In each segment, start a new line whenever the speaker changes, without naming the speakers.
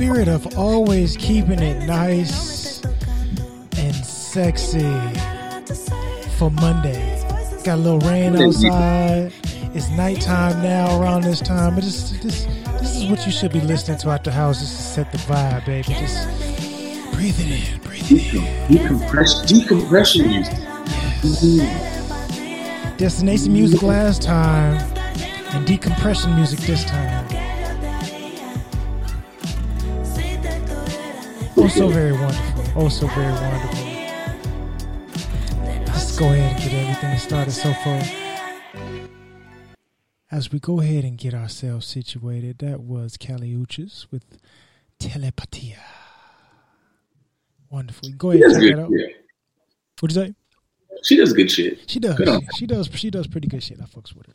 spirit of always keeping it nice and sexy for Monday. Got a little rain outside. It's nighttime now around this time. But this, this, this is what you should be listening to at the house just to set the vibe, baby. Just breathe it in, breathe it in.
Decompression, decompression music.
Destination music last time and decompression music this time. So very wonderful. Oh, so very wonderful. Let's go ahead and get everything started so far. As we go ahead and get ourselves situated, that was Kali Uchis with Telepatia. Wonderful. Go ahead and check it
good
out.
shit.
What'd you say?
She does good shit.
She does.
Good
She, she does. She does pretty good shit. I fucks with her.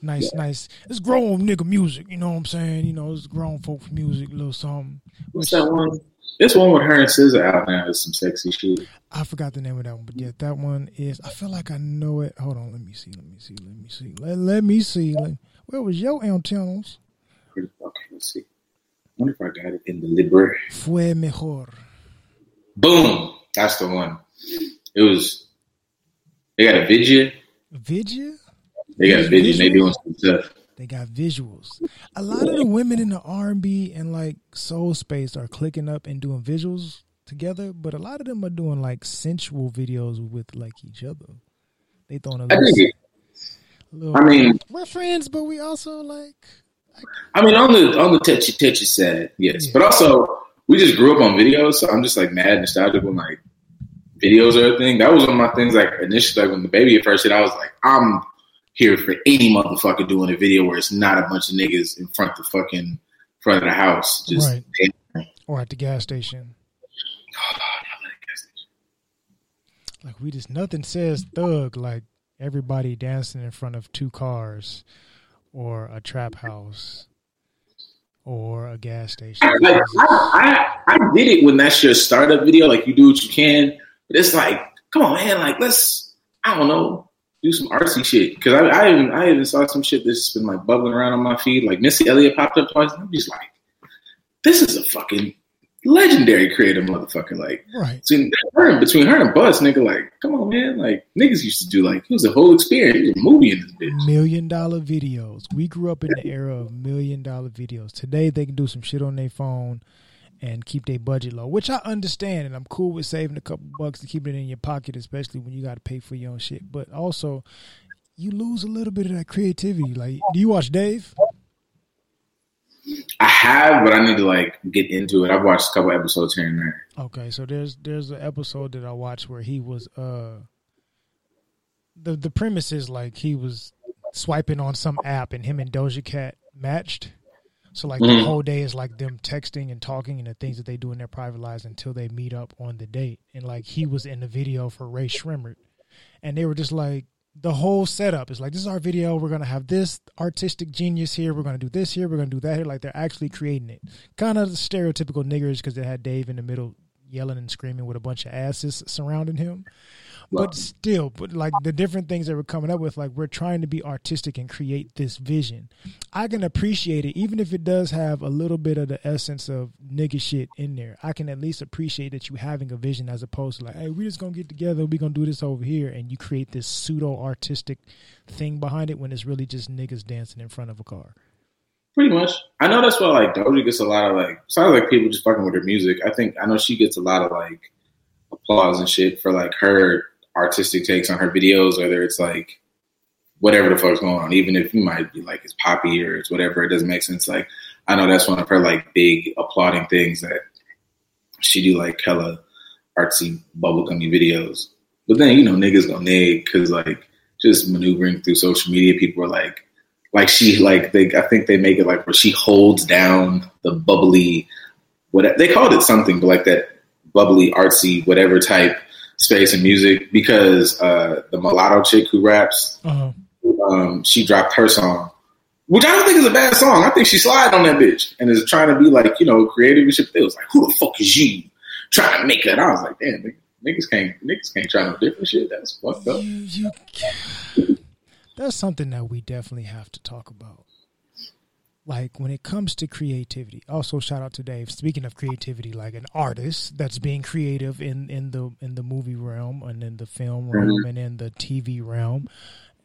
Nice, nice. It's grown nigga music. You know what I'm saying? You know, it's grown folks music, little something.
What's that one? This one with her and SZA out now is some sexy shit.
I forgot the name of that one, but yeah, that one is. I feel like I know it. Hold on, let me see. Let me see. Let me see. Let, let me see. Let, where was your antennas?
Okay, let's see. I wonder if I got it in the library.
Fue mejor.
Boom! That's the one. It was. They got a video.
Vidya.
They got a video. They doing some stuff.
They got visuals. A lot of the women in the R and B and like soul space are clicking up and doing visuals together, but a lot of them are doing like sensual videos with like each other. They throwing a
I
little, a little
I mean,
we're friends, but we also like
I mean, on the on the touchy touchy side, yes,
Yeah.
but also we just grew up on videos, so I'm just like mad nostalgic when like videos are a thing. That was one of my things. Like initially, like when the baby first hit, I was like, I'm here for any motherfucker doing a video where it's not a bunch of niggas in front of the fucking front of the house. Just
Right. or at the gas station. Like we just nothing says thug like everybody dancing in front of two cars or a trap house or a gas station.
like I, I, I get it when that's your startup video, like you do what you can, but it's like, come on, man, like let's, I don't know, do some artsy shit. Because I, I even, I even saw some shit that's been like bubbling around on my feed, like Missy Elliott popped up twice, and I'm just like, this is a fucking legendary creative motherfucker. Like
Right.
between her, between her and Buzz, nigga, like, come on, man, like niggas used to do like it was a whole experience, it was a movie in this bitch.
Million dollar videos. We grew up in the era of million dollar videos. Today they can do some shit on their phone and keep their budget low, which I understand, and I'm cool with saving a couple bucks to keep it in your pocket, especially when you got to pay for your own shit. But also, you lose a little bit of that creativity. Like, do you watch Dave?
I have, but I need to like get into it. I've watched a couple episodes here and there.
Okay, so there's there's an episode that I watched where he was uh the the premise is like he was swiping on some app and him and Doja Cat matched. So like the
Mhm.
whole day is like them texting and talking and the things that they do in their private lives until they meet up on the date. And like he was in the video for Rae Sremmurd. And they were just like the whole setup is like this is our video. We're gonna have this artistic genius here. We're gonna do this here. We're gonna do that here. Like they're actually creating it. Kind of stereotypical niggers because they had Dave in the middle yelling and screaming with a bunch of asses surrounding him. But still, but like the different things that we're coming up with, like we're trying to be artistic and create this vision. I can appreciate it, even if it does have a little bit of the essence of nigga shit in there. I can at least appreciate that you having a vision as opposed to like, hey, we just gonna get together, we gonna do this over here, and you create this pseudo artistic thing behind it when it's really just niggas dancing in front of a car.
Pretty much. I know that's why like Doja gets a lot of like sounds like people just fucking with her music. I think I know she gets a lot of like applause and shit for like her artistic takes on her videos, whether it's like whatever the fuck's going on, even if you might be like it's poppy or it's whatever, it doesn't make sense. Like I know that's one of her like big applauding things that she do like hella artsy bubblegummy videos. But then you know niggas gonna nig because like just maneuvering through social media, people are like, like she like they I think they make it like where she holds down the bubbly, what they called it something, but like that bubbly artsy whatever type space in music because uh the mulatto chick who raps
Uh-huh.
um, she dropped her song, which I don't think is a bad song. I think she slid on that bitch and is trying to be like, you know, creative and shit. It was like, who the fuck is you trying to make it? I was like, damn, nigga, niggas can't, niggas can't try no different shit. That's fucked up.
You, you, that's something that we definitely have to talk about. Like when it comes to creativity. Also, shout out to Dave. Speaking of creativity, like an artist that's being creative in in the in the movie realm and in the film mm-hmm. realm and in the TV realm.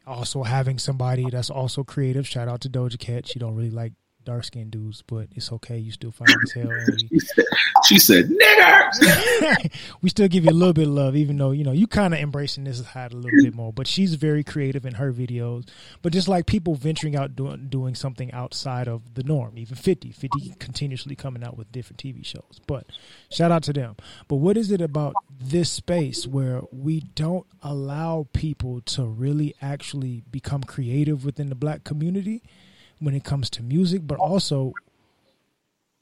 Also having somebody that's also creative. Shout out to Doja Cat. She don't really like dark skinned dudes, but it's okay. You still fine as hell. And we,
She said, nigga.
we still give you a little bit of love, even though you know you kind of embracing this side a little bit more. But she's very creative in her videos. But just like people venturing out doing doing something outside of the norm, even 50, 50 continuously coming out with different TV shows. But shout out to them. But what is it about this space where we don't allow people to really actually become creative within the black community when it comes to music, but also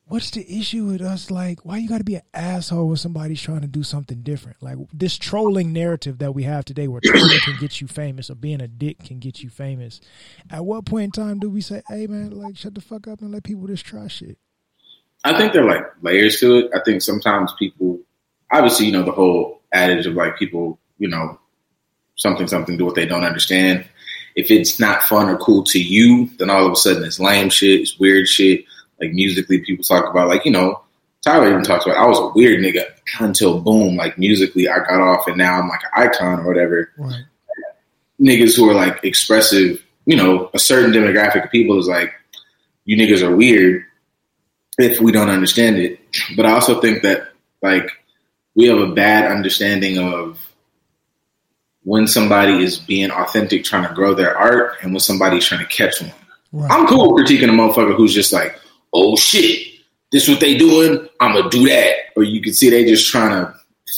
what's the issue with us? Like, why you got to be an asshole when somebody's trying to do something different? Like this trolling narrative that we have today, where trolling can get you famous, or being a dick can get you famous. At what point in time do we say, "Hey, man, like, shut the fuck up and let people just try shit"?
I think there are like layers to it. I think sometimes people, obviously, you know, the whole adage of like people, you know, something, something, do what they don't understand. If it's not fun or cool to you, then all of a sudden it's lame shit, it's weird shit. Like musically, people talk about like, you know, Tyler even talks about I was a weird nigga until boom, like musically I got off and now I'm like an icon or whatever.
Right.
Niggas who are like expressive, you know, a certain demographic of people is like, you niggas are weird if we don't understand it. But I also think that like we have a bad understanding of when somebody is being authentic, trying to grow their art, and when somebody's trying to catch one.
Right.
I'm cool with critiquing a motherfucker who's just like, oh shit, this what they doing, I'm gonna do that. Or you can see they just trying to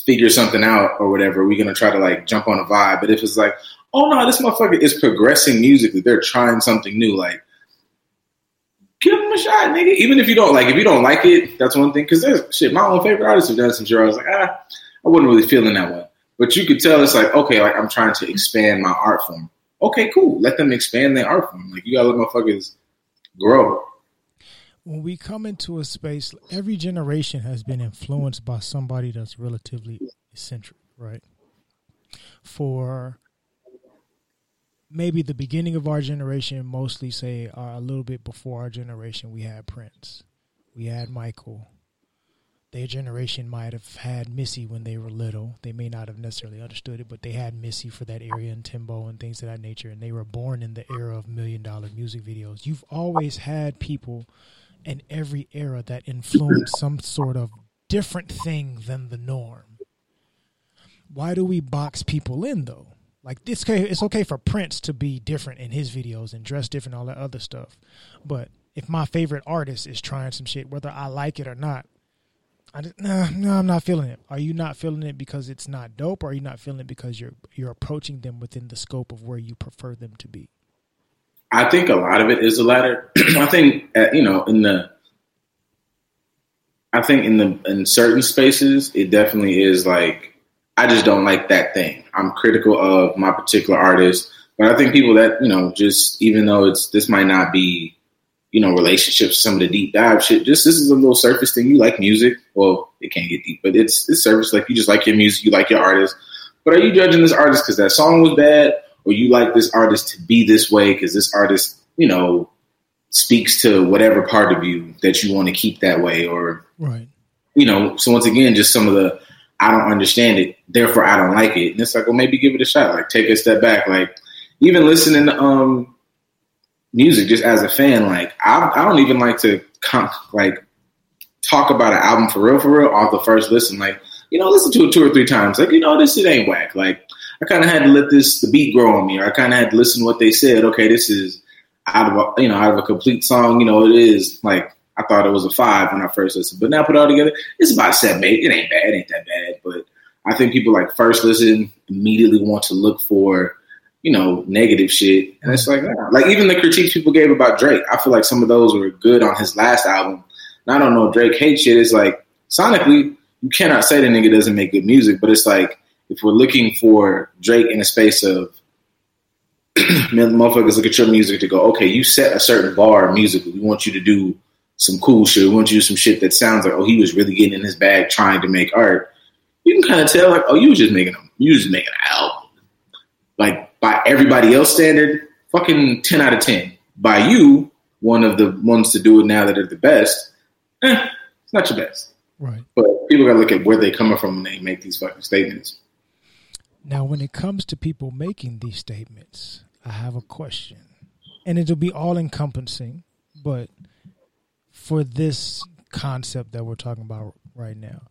figure something out or whatever. We're gonna try to like jump on a vibe. But if it's like, oh no, this motherfucker is progressing musically, they're trying something new, like give them a shot, nigga. Even if you don't like, if you don't like it, that's one thing. Because there's shit. My own favorite artists have done some shit. I was like, ah, I wasn't really feeling that one. But you could tell it's like, okay, like I'm trying to expand my art form. Okay, cool. Let them expand their art form. Like you gotta let motherfuckers grow.
when we come into a space, every generation has been influenced by somebody that's relatively eccentric, right? For maybe the beginning of our generation, mostly say uh, a little bit before our generation, we had Prince, we had Michael. Their generation might have had Missy when they were little. They may not have necessarily understood it, but they had Missy for that area and Timbo and things of that nature. And they were born in the era of million dollar music videos. You've always had people in every era that influence some sort of different thing than the norm. Why do we box people in though? Like this, it's okay for Prince to be different in his videos and dress different, all that other stuff. But if my favorite artist is trying some shit, whether I like it or not, I just, nah, no, I'm not feeling it. Are you not feeling it because it's not dope, or are you not feeling it because you're you're approaching them within the scope of where you prefer them to be?
I think a lot of it is the latter. I think uh, you know in the I think in the in certain spaces it definitely is like I just don't like that thing. I'm critical of my particular artist, but I think people that you know just even though it's this might not be you know relationships, some of the deep dive shit. Just this is a little surface thing. You like music, well, it can't get deep, but it's it's service. Like you just like your music, you like your artist. But are you judging this artist because that song was bad, or you like this artist to be this way because this artist, you know, speaks to whatever part of you that you want to keep that way, or
Right.
you know, so once again, just some of the I don't understand it, therefore I don't like it. And it's like, well, maybe give it a shot. Like take a step back. Like even listening to um music just as a fan, like I, I don't even like to like talk about an album for real, for real off the first listen. Like you know, listen to it two or three times. Like you know, this shit ain't whack. Like I kind of had to let this the beat grow on me, or I kind of had to listen to what they said. Okay, this is out of a, you know out of a complete song. You know, it is like I thought it was a five when I first listened, but now put it all together, it's about a seven, eight. It ain't bad, it ain't that bad. But I think people like first listen immediately want to look for, you know, negative shit, and it's like, like even the critiques people gave about Drake, I feel like some of those were good on his last album. And I don't know, Drake hate shit. It's like sonically, you cannot say the nigga doesn't make good music, but it's like if we're looking for Drake in a space of motherfuckers look at your music to go, okay, you set a certain bar musically. We want you to do some cool shit. We want you to do some shit that sounds like, oh, he was really getting in his bag trying to make art. You can kind of tell, like, oh, you was just making a, you was just making an album. Like by everybody else standard, fucking ten out of ten. By you, one of the ones to do it now that are the best, eh, it's not your best.
Right.
But people gotta look at where they're coming from when they make these fucking statements.
Now, when it comes to people making these statements, I have a question, and it'll be all encompassing, but for this concept that we're talking about right now,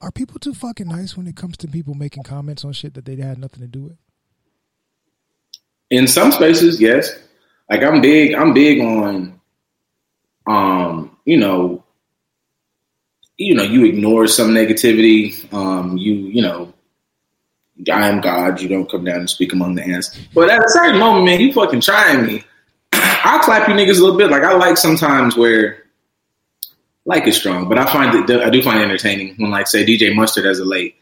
are people too fucking nice when it comes to people making comments on shit that they had nothing to do with?
in some spaces, yes. Like I'm big, I'm big on, um, you know, you know, you ignore some negativity. Um, you, you know, I am God. You don't come down and speak among the ants. But at a certain moment, man, you fucking trying me. I'll clap you niggas a little bit. Like I like sometimes where like is strong, but I find it I do find it entertaining when like say DJ Mustard as a late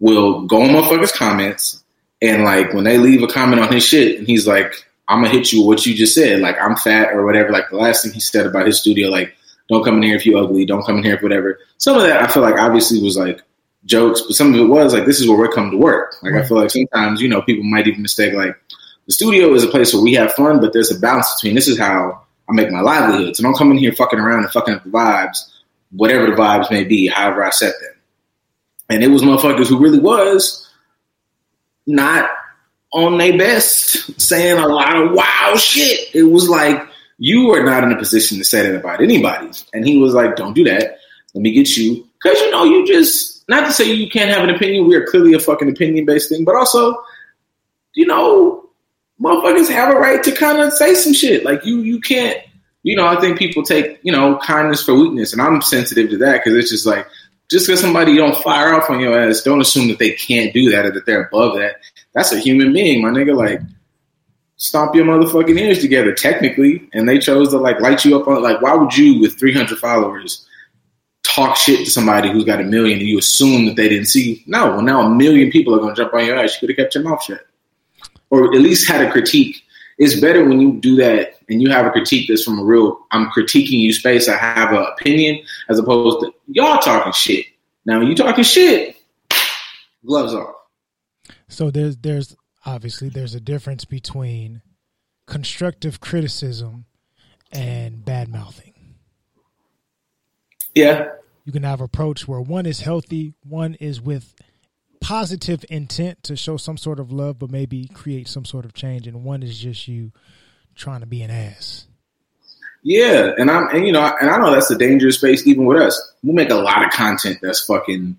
will go on motherfuckers comments and like when they leave a comment on his shit and he's like, I'm gonna hit you with what you just said, like I'm fat or whatever. Like the last thing he said about his studio, like don't come in here if you ugly, don't come in here if whatever. Some of that I feel like obviously was like jokes, but some of it was like this is where we're coming to work. Like I feel like sometimes you know people might even mistake like the studio is a place where we have fun, but there's a balance between this is how I make my livelihood. So don't come in here fucking around and fucking up the vibes, whatever the vibes may be, however I set them. And it was motherfuckers who really was not on their best, saying a lot of wild shit. It was like you are not in a position to say that about anybody. And he was like, "Don't do that. Let me get you." Because you know, you just not to say you can't have an opinion. We are clearly a fucking opinion based thing, but also, you know, motherfuckers have a right to kind of say some shit. Like you, you can't. You know, I think people take you know kindness for weakness, and I'm sensitive to that because it's just like just because somebody don't fire off on your ass, don't assume that they can't do that or that they're above that. That's a human being, my nigga. Like, stomp your motherfucking ears together, technically. And they chose to like light you up on like, why would you with 300 followers talk shit to somebody who's got a million and you assume that they didn't see? No, well now a million people are gonna jump on your ass. You could have kept your mouth shut, or at least had a critique. It's better when you do that and you have a critique that's from a real I'm critiquing you space. I have an opinion as opposed to y'all talking shit. Now you talking shit, gloves off.
So there's there's obviously there's a difference between constructive criticism and bad mouthing.
Yeah,
You can have approach where one is healthy, one is with positive intent to show some sort of love, but maybe create some sort of change, and one is just you trying to be an ass.
Yeah, and I'm and you know, and I know that's a dangerous space even with us. We make a lot of content that's fucking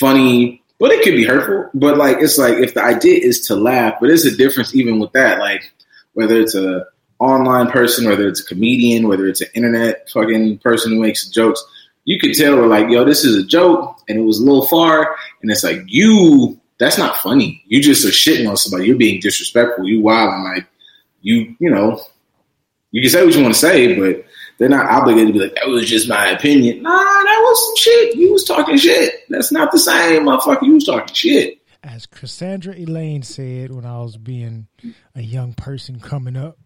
funny, but it could be hurtful. But like it's like if the idea is to laugh, but there's a difference even with that. Like whether it's a online person, whether it's a comedian, whether it's an internet fucking person who makes jokes, you could tell we're like, yo, this is a joke, and it was a little far, and it's like you. That's not funny. You just are shitting on somebody. You're being disrespectful. You wild and like you, you know, you can say what you want to say, but they're not obligated to be like, that was just my opinion. Nah, that was some shit. You was talking shit. That's not the same, motherfucker. You was talking shit.
As Cassandra Elaine said when I was being a young person coming up,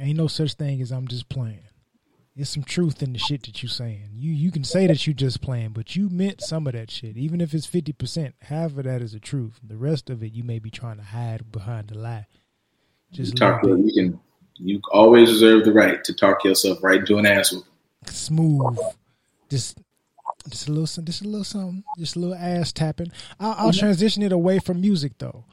ain't no such thing as I'm just playing. There's some truth in the shit that you saying. You you can say that you just playing, but you meant some of that shit. Even if it's fifty percent, half of that is the truth. The rest of it you may be trying to hide behind the lie.
You
Just
talk.
little bit
You can. You always reserve the right to talk yourself right into an ass whooping.
smooth. Just just a little just a little something. Just a little ass tapping. I'll, I'll transition it away from music though.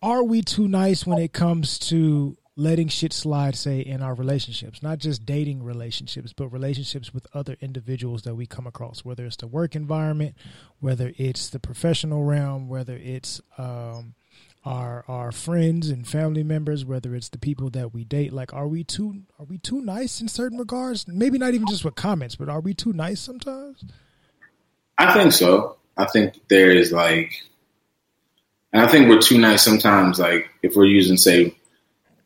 Are we too nice when it comes to letting shit slide, say, in our relationships? Not just dating relationships, but relationships with other individuals that we come across, whether it's the work environment, whether it's the professional realm, whether it's um, our our friends and family members, whether it's the people that we date. Like, are we too are we too nice in certain regards? Maybe not even just with comments, but are we too nice sometimes?
I think so. I think there is like, and I think we're too nice sometimes. Like if we're using, say,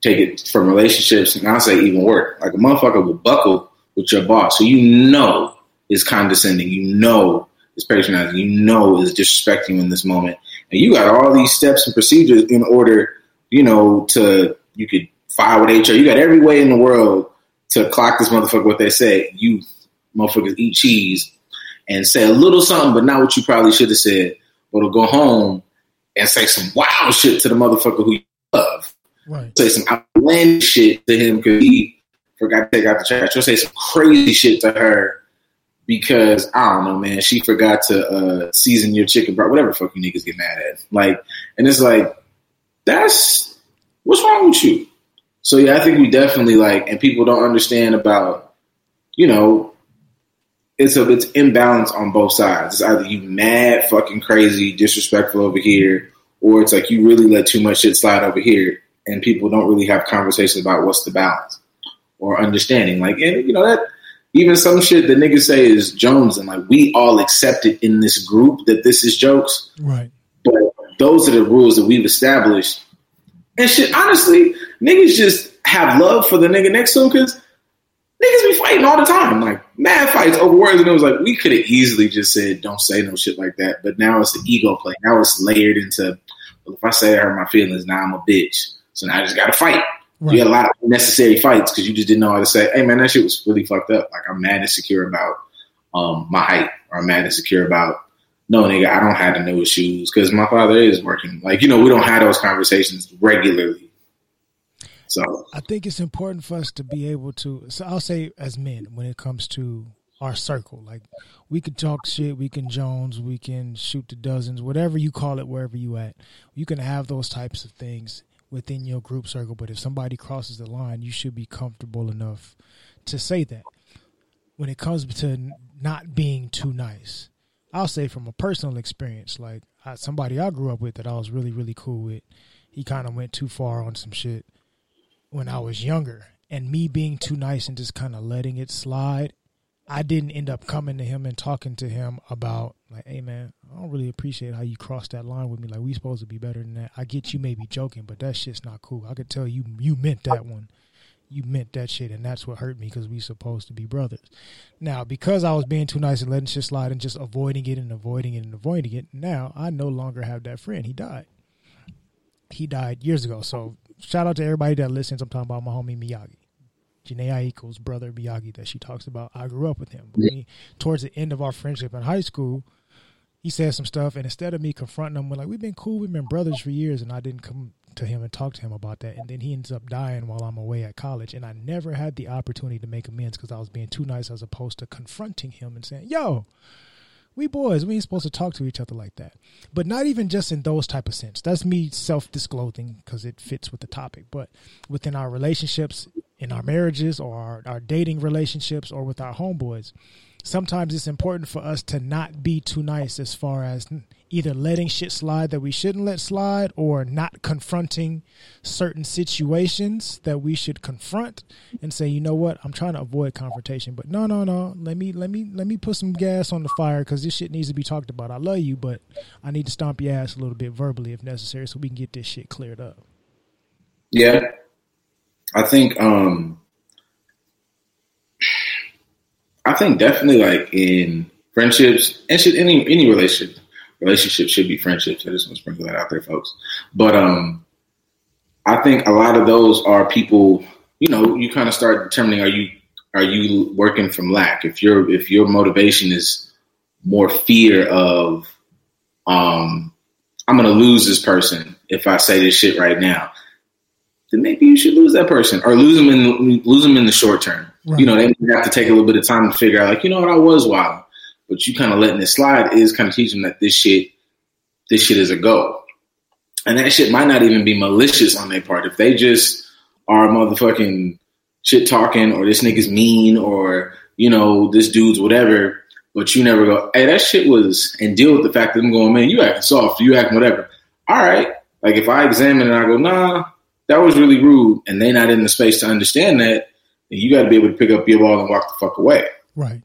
take it from relationships, and I'll say even work. Like a motherfucker will buckle with your boss, who you know is condescending, you know is patronizing, you know is disrespecting you in this moment, and you got all these steps and procedures in order, you know, to you could file with HR. You got every way in the world to clock this motherfucker what they say. You motherfuckers eat cheese and say a little something, but not what you probably should have said, or to go home and say some wild shit to the motherfucker who you love.
Right.
Say some outlandish shit to him because he forgot to take out the trash. Or say some crazy shit to her because I don't know, man. She forgot to uh, season your chicken broth. Whatever fuck you niggas get mad at. Like, and it's like that's what's wrong with you. So yeah, I think we definitely like, and people don't understand about, you know, it's a it's imbalance on both sides. It's either you mad, fucking crazy, disrespectful over here, or it's like you really let too much shit slide over here, and people don't really have conversations about what's the balance or understanding. Like, and you know that even some shit that niggas say is Jones, and like we all accept it in this group that this is jokes,
Right.
but those are the rules that we've established. And shit, honestly, niggas just have love for the nigga next to them because niggas be fighting all the time, like mad fights over words. And it was like we could have easily just said, "Don't say no shit like that." But now it's the ego play. Now it's layered into, well, if I say I hurt my feelings, now I'm a bitch. So now I just got to fight.
Right.
You had a lot of unnecessary fights because you just didn't know how to say, "Hey man, that shit was really fucked up." Like I'm mad and secure about um, my height, or I'm mad and secure about no nigga, I don't have the his shoes because my father is working. Like you know, we don't have those conversations regularly. So
I think it's important for us to be able to. So I'll say, as men, when it comes to our circle, like we can talk shit, we can Jones, we can shoot the dozens, whatever you call it, wherever you at. You can have those types of things within your group circle. But if somebody crosses the line, you should be comfortable enough to say that. When it comes to not being too nice, I'll say from a personal experience, like I, somebody I grew up with that I was really really cool with, he kind of went too far on some shit when I was younger, and me being too nice and just kind of letting it slide, I didn't end up coming to him and talking to him about like, hey man, I don't really appreciate how you crossed that line with me. Like we supposed to be better than that. I get you maybe joking, but that shit's not cool. I could tell you you meant that one. You meant that shit, and that's what hurt me because we supposed to be brothers. Now, because I was being too nice and letting shit slide and just avoiding it and avoiding it and avoiding it, now I no longer have that friend. He died. He died years ago. So shout out to everybody that listens. I'm talking about my homie Miyagi. Jhené Aiko's brother Miyagi that she talks about. I grew up with him. But we, towards the end of our friendship in high school, he said some stuff, and instead of me confronting him, we're like, we've been cool, we've been brothers for years, and I didn't come to him and talk to him about that. And then he ends up dying while I'm away at college, and I never had the opportunity to make amends because I was being too nice as opposed to confronting him and saying, yo, we boys, we ain't supposed to talk to each other like that. But not even just in those type of sense. That's me self-disclosing because it fits with the topic. But within our relationships, in our marriages or our, our dating relationships or with our homeboys, sometimes it's important for us to not be too nice as far as either letting shit slide that we shouldn't let slide or not confronting certain situations that we should confront and say you know what? I'm trying to avoid confrontation but no no no. Let me let me let me put some gas on the fire because this shit needs to be talked about. I love you but i need to stomp your ass a little bit verbally if necessary so we can get this shit cleared up.
Yeah, I think um, I think definitely like in friendships and should any any relationship relationship should be friendships. I just want to sprinkle that out there, folks. But um, I think a lot of those are people. You know, you kind of start determining are you are you working from lack? If your if your motivation is more fear of um, I'm to lose this person if I say this shit right now, then maybe you should lose that person or lose them in lose them in the short term.
Right.
You know, they have to take a little bit of time to figure out, like, you know what, I was wild, but you kind of letting it slide is kind of teaching them that this shit, this shit is a go, and that shit might not even be malicious on their part. If they just are motherfucking shit talking, or this nigga's mean, or you know, this dude's whatever, but you never go, hey, that shit was, and deal with the fact that I'm going, man, you acting soft, you acting whatever. All right, like if I examine it, and I go, nah, that was really rude, and they not in the space to understand that, then you got to be able to pick up your ball and walk the fuck away.
Right.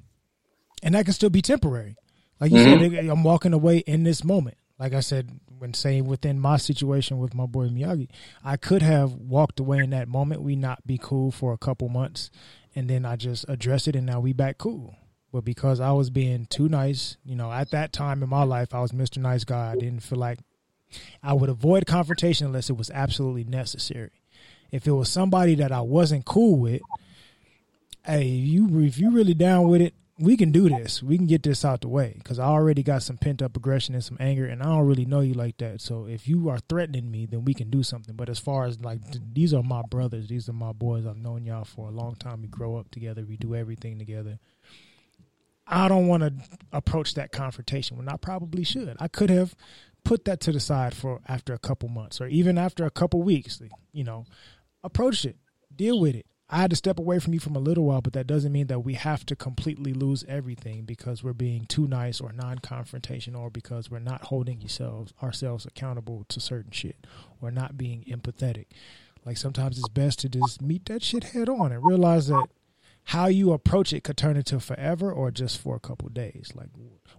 And that can still be temporary. Like you
Mhm.
said, I'm walking away in this moment. Like I said, when saying within my situation with my boy Miyagi, I could have walked away in that moment. We not be cool for a couple months, and then I just address it, and now we back cool. But because I was being too nice, you know, at that time in my life, I was Mr. Nice Guy. I didn't feel like I would avoid confrontation unless it was absolutely necessary. If it was somebody that I wasn't cool with, hey, you if you really down with it, we can do this. We can get this out the way because I already got some pent up aggression and some anger, and I don't really know you like that. So if you are threatening me, then we can do something. But as far as like th- these are my brothers, these are my boys. I've known y'all for a long time. We grow up together. We do everything together. I don't want to approach that confrontation when I probably should. I could have put that to the side for after a couple months or even after a couple weeks. You know, approach it, deal with it. I had to step away from you from a little while, but that doesn't mean that we have to completely lose everything because we're being too nice or non-confrontational or because we're not holding yourselves ourselves accountable to certain shit or not being empathetic. Like sometimes it's best to just meet that shit head on and realize that how you approach it could turn into forever or just for a couple days. Like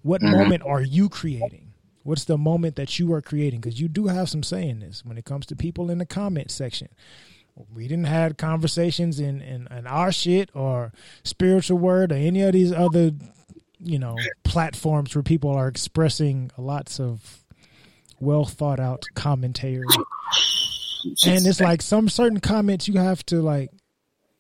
what
Mhm.
moment are you creating? What's the moment that you are creating? Because you do have some say in this when it comes to people in the comment section. We didn't have conversations in, in, in our shit or spiritual word or any of these other you know platforms where people are expressing lots of well thought out commentary. And it's like some certain comments you have to like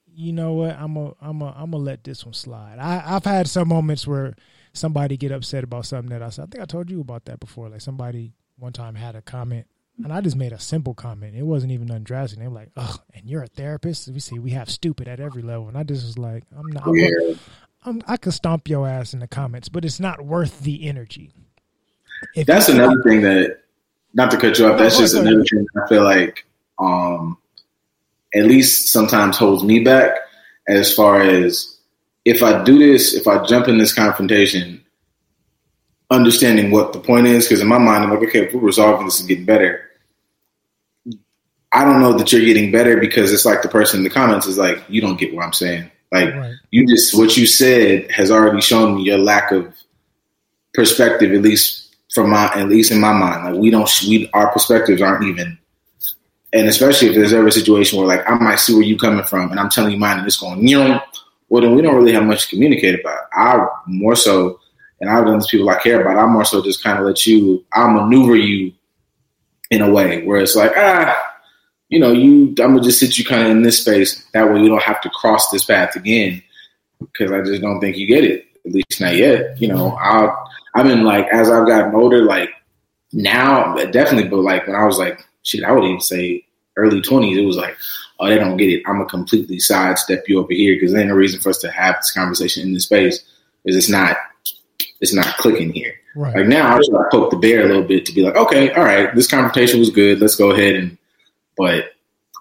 you know what? I'm a i'm a i'm gonna let this one slide. I i've had some moments where somebody get upset about something that i said i think i told you about that before like somebody one time had a comment and I just made a simple comment. It wasn't even nothing drastic. They were like, "Ugh," and you're a therapist. We see we have stupid at every level, and I just was like, "I'm not. I'm,
Yeah.
I'm, I could stomp your ass in the comments, but it's not worth the energy." If
That's another thing that, not to cut you off, that's just another thing I feel like, um, at least sometimes holds me back as far as if I do this, if I jump in this confrontation, understanding what the point is, because in my mind, I'm like, okay, if we're resolving this and getting better, I don't know that you're getting better because it's like the person in the comments is like, you don't get what I'm saying. Like,
Right.
you just what you said has already shown me your lack of perspective, at least from my at least in my mind. Like we don't we our perspectives aren't even. And especially if there's ever a situation where like I might see where you coming from and I'm telling you mine and it's going, you know, well then we don't really have much to communicate about. I more so and I've done this people I care about, I more so just kind of let you I'll maneuver you in a way where it's like, ah, you know, you I'm gonna just sit you kind of in this space. That way you don't have to cross this path again. Because I just don't think you get it. At least not yet. You know, I I've been like as I've gotten older, like now definitely, but like when I was like shit, I would even say early twenties, it was like, oh, they don't get it. I'm gonna completely sidestep you over here because there ain't no reason for us to have this conversation in this space because it's not it's not clicking here.
right.
Like now, I try to poke the bear a little bit to be like, okay, all right, this confrontation was good. Let's go ahead and. But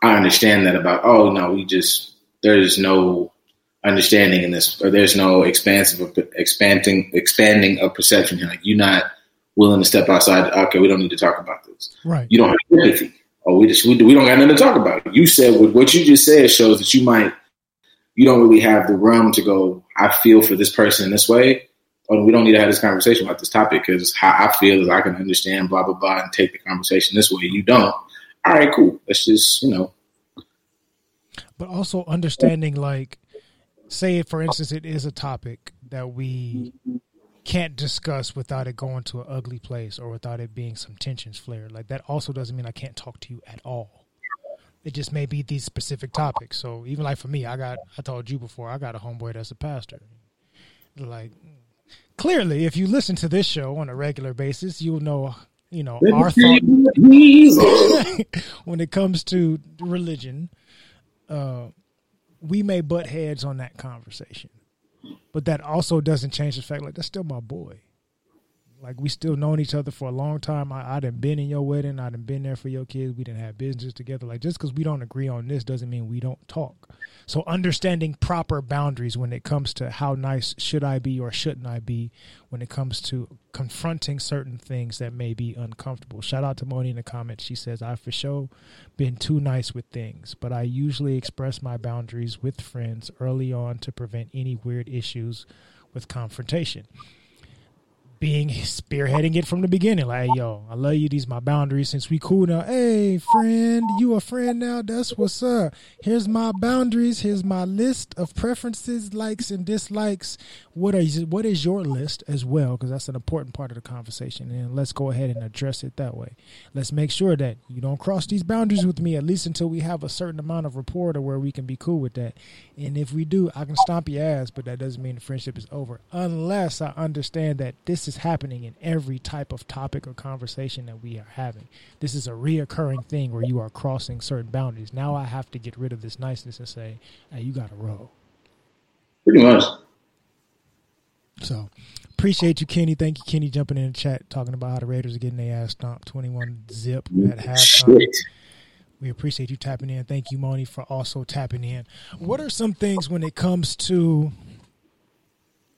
I understand that about. Oh no, we just there's no understanding in this, or there's no expansive expanding expanding of perception here. Like you're not willing to step outside. Okay, we don't need to talk about this.
right.
You don't have empathy. Oh, we just we, we don't got nothing to talk about. You said what, what you just said shows that you might you don't really have the room to go. I feel for this person in this way. Oh, we don't need to have this conversation about this topic because how I feel is I can understand blah blah blah and take the conversation this way. You don't. All right, cool. Let's just you know.
but also understanding like say for instance it is a topic that we can't discuss without it going to an ugly place or without it being some tensions flared like that also doesn't mean i can't talk to you at all. It just may be these specific topics. So even like for me i got i told you before i got a homeboy that's a pastor. Like clearly if you listen to this show on a regular basis you'll know you know our thought when it comes to religion, uh, we may butt heads on that conversation, but that also doesn't change the fact like that's still my boy. Like we still known each other for a long time. I, I done been in your wedding. I done been there for your kids. We didn't have business together. Like just because we don't agree on this doesn't mean we don't talk. So understanding proper boundaries when it comes to how nice should I be or shouldn't I be when it comes to confronting certain things that may be uncomfortable. Shout out to Moni in the comments. She says, I for sure been too nice with things, but I usually express my boundaries with friends early on to prevent any weird issues with confrontation. Being spearheading it from the beginning. Like, yo, I love you. These my boundaries. Since we cool now, hey friend, you a friend now. That's what's up. Here's my boundaries. Here's my list of preferences, likes and dislikes. What are you, what is your list as well? Because that's an important part of the conversation. And let's go ahead and address it that way. Let's make sure that you don't cross these boundaries with me at least until we have a certain amount of rapport to where we can be cool with that. And if we do, I can stomp your ass, but that doesn't mean the friendship is over unless I understand that this is happening in every type of topic or conversation that we are having. This is a reoccurring thing where you are crossing certain boundaries. Now I have to get rid of this niceness and say, hey, you got to roll.
Pretty much.
So appreciate you, Kenny. Thank you, Kenny, jumping in the chat talking about how the Raiders are getting their ass stomped 21 zip at halftime.
Shit.
We appreciate you tapping in. Thank you, Moni, for also tapping in. What are some things when it comes to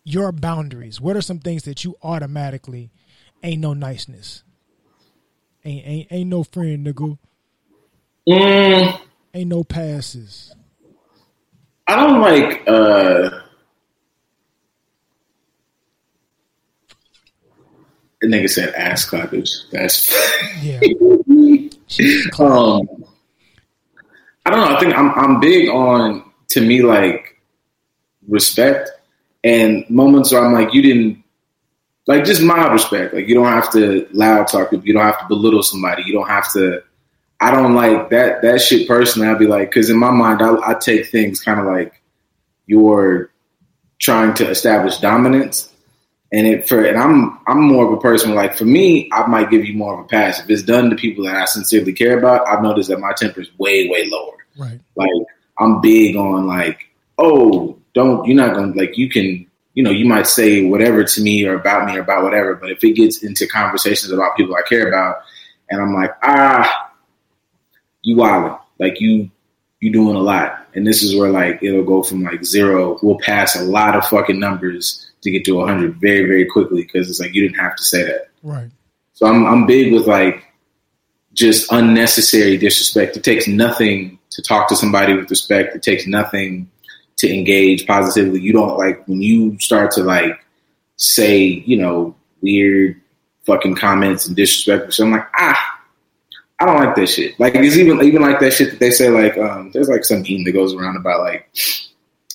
your boundaries? What are some things that you automatically ain't no niceness? Ain't ain't ain't no friend, nigga.
Mm,
Ain't no passes.
I don't like. uh The nigga said ass clappers. That's
Yeah.
Um. I don't know. I think I'm I'm big on to me like respect and moments where I'm like you didn't like just my respect. Like you don't have to loud talk people. You don't have to belittle somebody. You don't have to. I don't like that that shit personally. I'd be like, because in my mind, I, I take things kind of like you're trying to establish dominance, and it for and I'm I'm more of a person like for me, I might give you more of a pass if it's done to people that I sincerely care about. I've noticed that my temper is way way lower.
Right.
Like I'm big on like, oh, don't you're not gonna like you can you know you might say whatever to me or about me or about whatever, but if it gets into conversations about people I care about, and I'm like ah, you wilding like you you doing a lot, and this is where like it'll go from like zero. We'll pass a lot of fucking numbers to get to 100 very very quickly because it's like you didn't have to say that.
Right.
So I'm I'm big with like just unnecessary disrespect. It takes nothing to talk to somebody with respect. It takes nothing to engage positively. You don't like when you start to like say, you know, weird fucking comments and disrespect. So I'm like, ah, I don't like that shit. Like it's even even like that shit that they say like um there's like some meme that goes around about like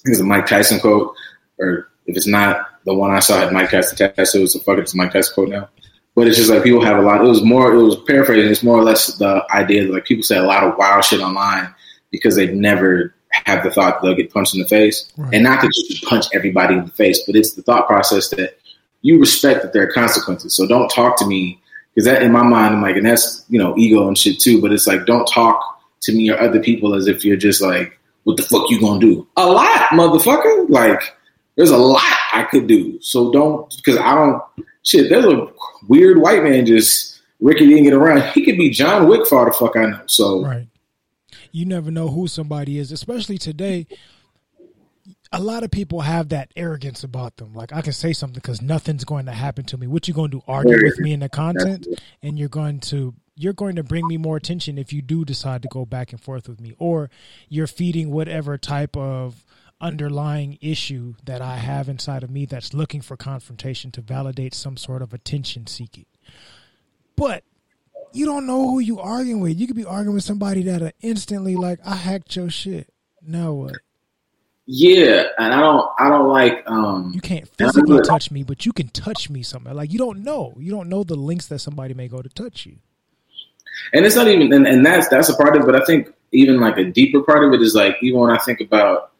there's a Mike Tyson quote, or if it's not the one I saw had Mike Tyson tattoo, was a fuck it's Mike Tyson quote now. But it's just like people have a lot. It was more. It was paraphrasing. It's more or less the idea that like people say a lot of wild shit online because they've never have the thought that they'll get punched in the face,
Right.
and not that you should punch everybody in the face, but it's the thought process that you respect that there are consequences. So don't talk to me because that in my mind, I'm like, and that's you know ego and shit too. But it's like don't talk to me or other people as if you're just like, what the fuck you gonna do? A lot, motherfucker. Like there's a lot I could do. So don't because I don't shit. There's a weird white man just Ricky didn't get around. He could be John Wick for the fuck I know. So
Right. You never know who somebody is, especially today. A lot of people have that arrogance about them. Like I can say something because nothing's going to happen to me. What you going to do? Argue with me in the content, and you're going to you're going to bring me more attention if you do decide to go back and forth with me, or you're feeding whatever type of underlying issue that I have inside of me that's looking for confrontation to validate some sort of attention seeking. But you don't know who you arguing with. You could be arguing with somebody that'll instantly like, I hacked your shit. Now what?
yeah, and I don't I don't like um
You can't physically touch me, but you can touch me somewhere. Like you don't know. You don't know the links that somebody may go to touch you.
and it's not even and, and that's that's a part of it but i think even like a deeper part of it is like even when i think about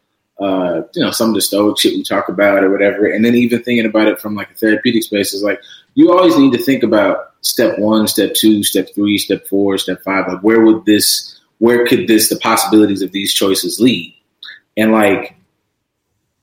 uh you know some of the stoic shit we talk about or whatever and then even thinking about it from like a therapeutic space is like you always need to think about step one step two step three step four step five like where would this where could this the possibilities of these choices lead? And like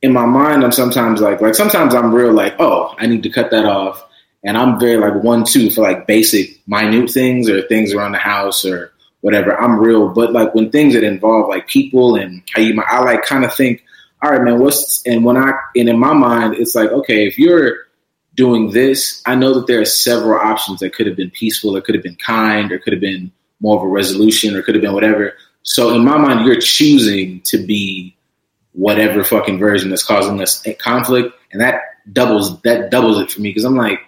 in my mind i'm sometimes like like sometimes i'm real like oh i need to cut that off. And I'm very like one two for like basic minute things or things around the house or whatever. I'm real, but like when things that involve like people and how you I like kind of think, all right, man, what's and when I and in my mind, it's like okay, if you're doing this, I know that there are several options that could have been peaceful, or could have been kind, or could have been more of a resolution, or could have been whatever. So in my mind, you're choosing to be whatever fucking version that's causing us conflict, and that doubles that doubles it for me because I'm like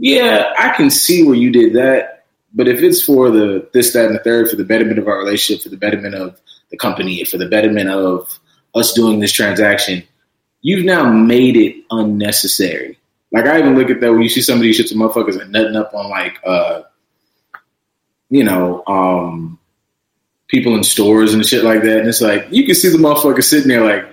yeah, I can see where you did that. But if it's for the this, that, and the third, for the betterment of our relationship, for the betterment of the company, for the betterment of us doing this transaction, you've now made it unnecessary. Like I even look at that when you see some of these shits motherfuckers and nutting up on like uh you know, um people in stores and shit like that. And it's like you can see the motherfucker sitting there like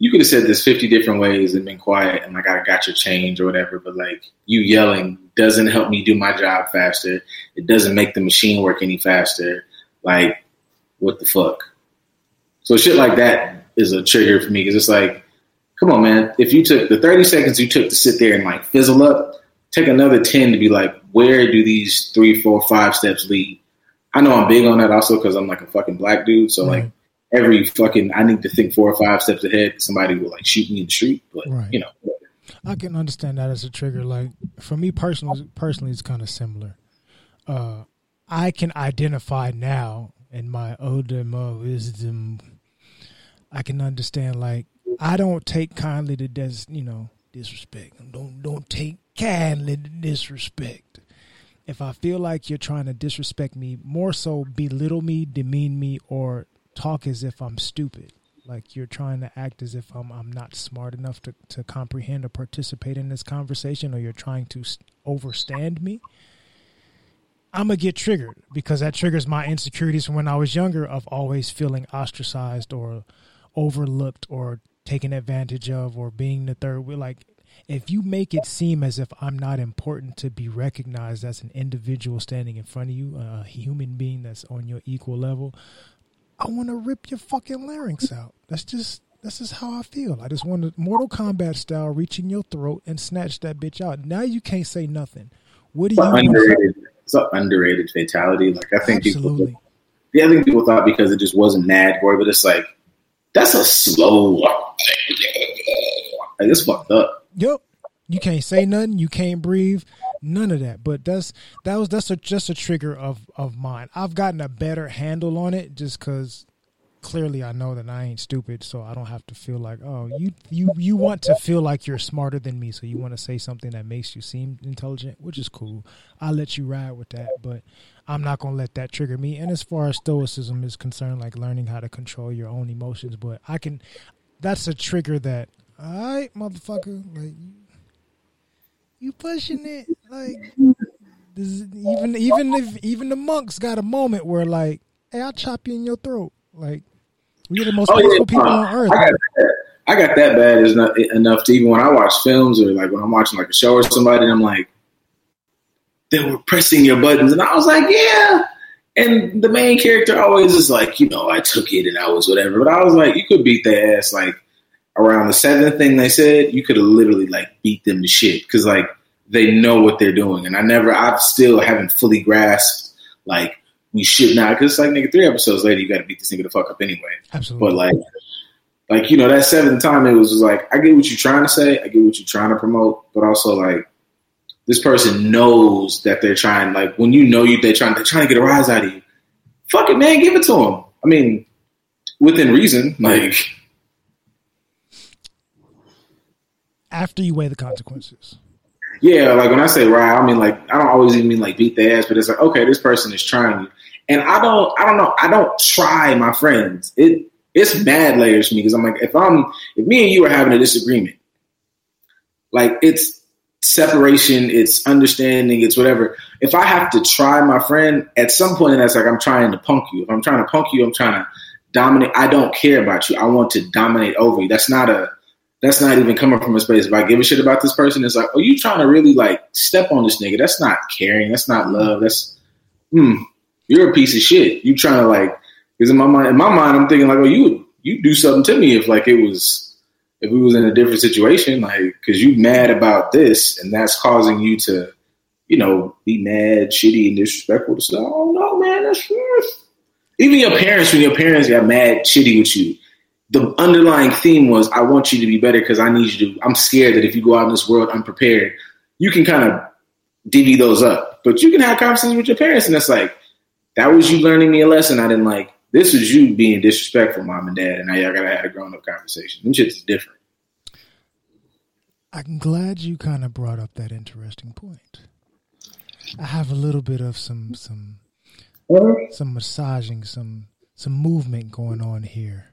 you could have said this 50 different ways and been quiet and like I got your change or whatever, but like you yelling doesn't help me do my job faster. It doesn't make the machine work any faster. Like, what the fuck? So shit like that is a trigger for me because it's like, come on, man. If you took the 30 seconds you took to sit there and like fizzle up, take another 10 to be like, where do these three, four, five steps lead? I know I'm big on that also because I'm like a fucking black dude. So like every fucking, I need to think four or five steps ahead. Somebody will like shoot me in the street, but
Right.
you know,
I can understand that as a trigger. Like for me personally, personally, it's kind of similar. Uh, I can identify now in my older more wisdom. I can understand like I don't take kindly to dis, you know disrespect. Don't don't take kindly to disrespect. If I feel like you're trying to disrespect me, more so belittle me, demean me, or talk as if I'm stupid like you're trying to act as if I'm I'm not smart enough to to comprehend or participate in this conversation, or you're trying to overstand me. I'm gonna get triggered because that triggers my insecurities from when I was younger of always feeling ostracized or overlooked or taken advantage of or being the third wheel. Like if you make it seem as if I'm not important to be recognized as an individual standing in front of you, a human being that's on your equal level, I want to rip your fucking larynx out. That's just that's just how I feel. I just want to Mortal Kombat style reach in your throat and snatch that bitch out. Now you can't say nothing. What do you?
underrated, it's an underrated fatality. Like I think people,
Absolutely.
yeah, I think people thought because it just wasn't mad gory, but it's like that's a slow. Like it's fucked up.
Yep. You can't say nothing. You can't breathe. None of that. But that's that was that's a, just a trigger of of mine. I've gotten a better handle on it just because clearly I know that I ain't stupid, so I don't have to feel like oh you you you want to feel like you're smarter than me, so you want to say something that makes you seem intelligent, which is cool. I'll let you ride with that, but I'm not gonna let that trigger me. And as far as stoicism is concerned, like learning how to control your own emotions, but I can. That's a trigger that. All right, motherfucker. Like you pushing it like this is, even even if even the monks got a moment where like hey i'll chop you in your throat like we're the most
Oh, yeah.
people
Uh,
on earth
I got that. I got that bad is not enough to even when I watch films or like when I'm watching like a show or somebody, and I'm like, they were pressing your buttons, and I was like, yeah. And the main character always is like, you know, I took it and I was whatever. But I was like, you could beat their ass like around the seventh thing they said. You could have literally like beat them to shit because like they know what they're doing. And I never, I've still haven't fully grasped like we should not because it's like nigga, three episodes later, you got to beat this nigga the fuck up anyway.
absolutely
But like, like you know, that seventh time it was just like, I get what you're trying to say, I get what you're trying to promote, but also like, this person knows that they're trying. Like when you know you, they're trying, they're trying to get a rise out of you. Fuck it, man, give it to them. I mean, within reason. Like,
after you weigh the consequences
yeah, like when I say right, I mean like I don't always even mean like beat their ass, but it's like okay, this person is trying you, and I don't, I don't know, I don't try my friends. It it's mad layers to me because I'm like, if I'm, if me and you are having a disagreement, like it's separation, it's understanding, it's whatever. If I have to try my friend, at some point, that's like I'm trying to punk you. If I'm trying to punk you, I'm trying to dominate. I don't care about you. I want to dominate over you. That's not a that's not even coming from a space. If I give a shit about this person, it's like, oh, you trying to really like step on this nigga. That's not caring. That's not love. That's, hmm, you're a piece of shit. You trying to like, because in my mind, in my mind, I'm thinking like, oh, you you do something to me if like it was, if we was in a different situation, like, because you mad about this and that's causing you to, you know, be mad, shitty, and disrespectful to stuff. Oh no, man, that's even your parents. When your parents got mad, shitty with you, the underlying theme was I want you to be better because I need you to. I'm scared that if you go out in this world unprepared, you can kind of divvy those up. But you can have conversations with your parents, and it's like that was you learning me a lesson I didn't like. This was you being disrespectful, mom and dad, and now y'all gotta have a grown up conversation. Them shit's different.
i'm glad you kind of brought up that interesting point I have a little bit of some some some massaging, some some movement going on here.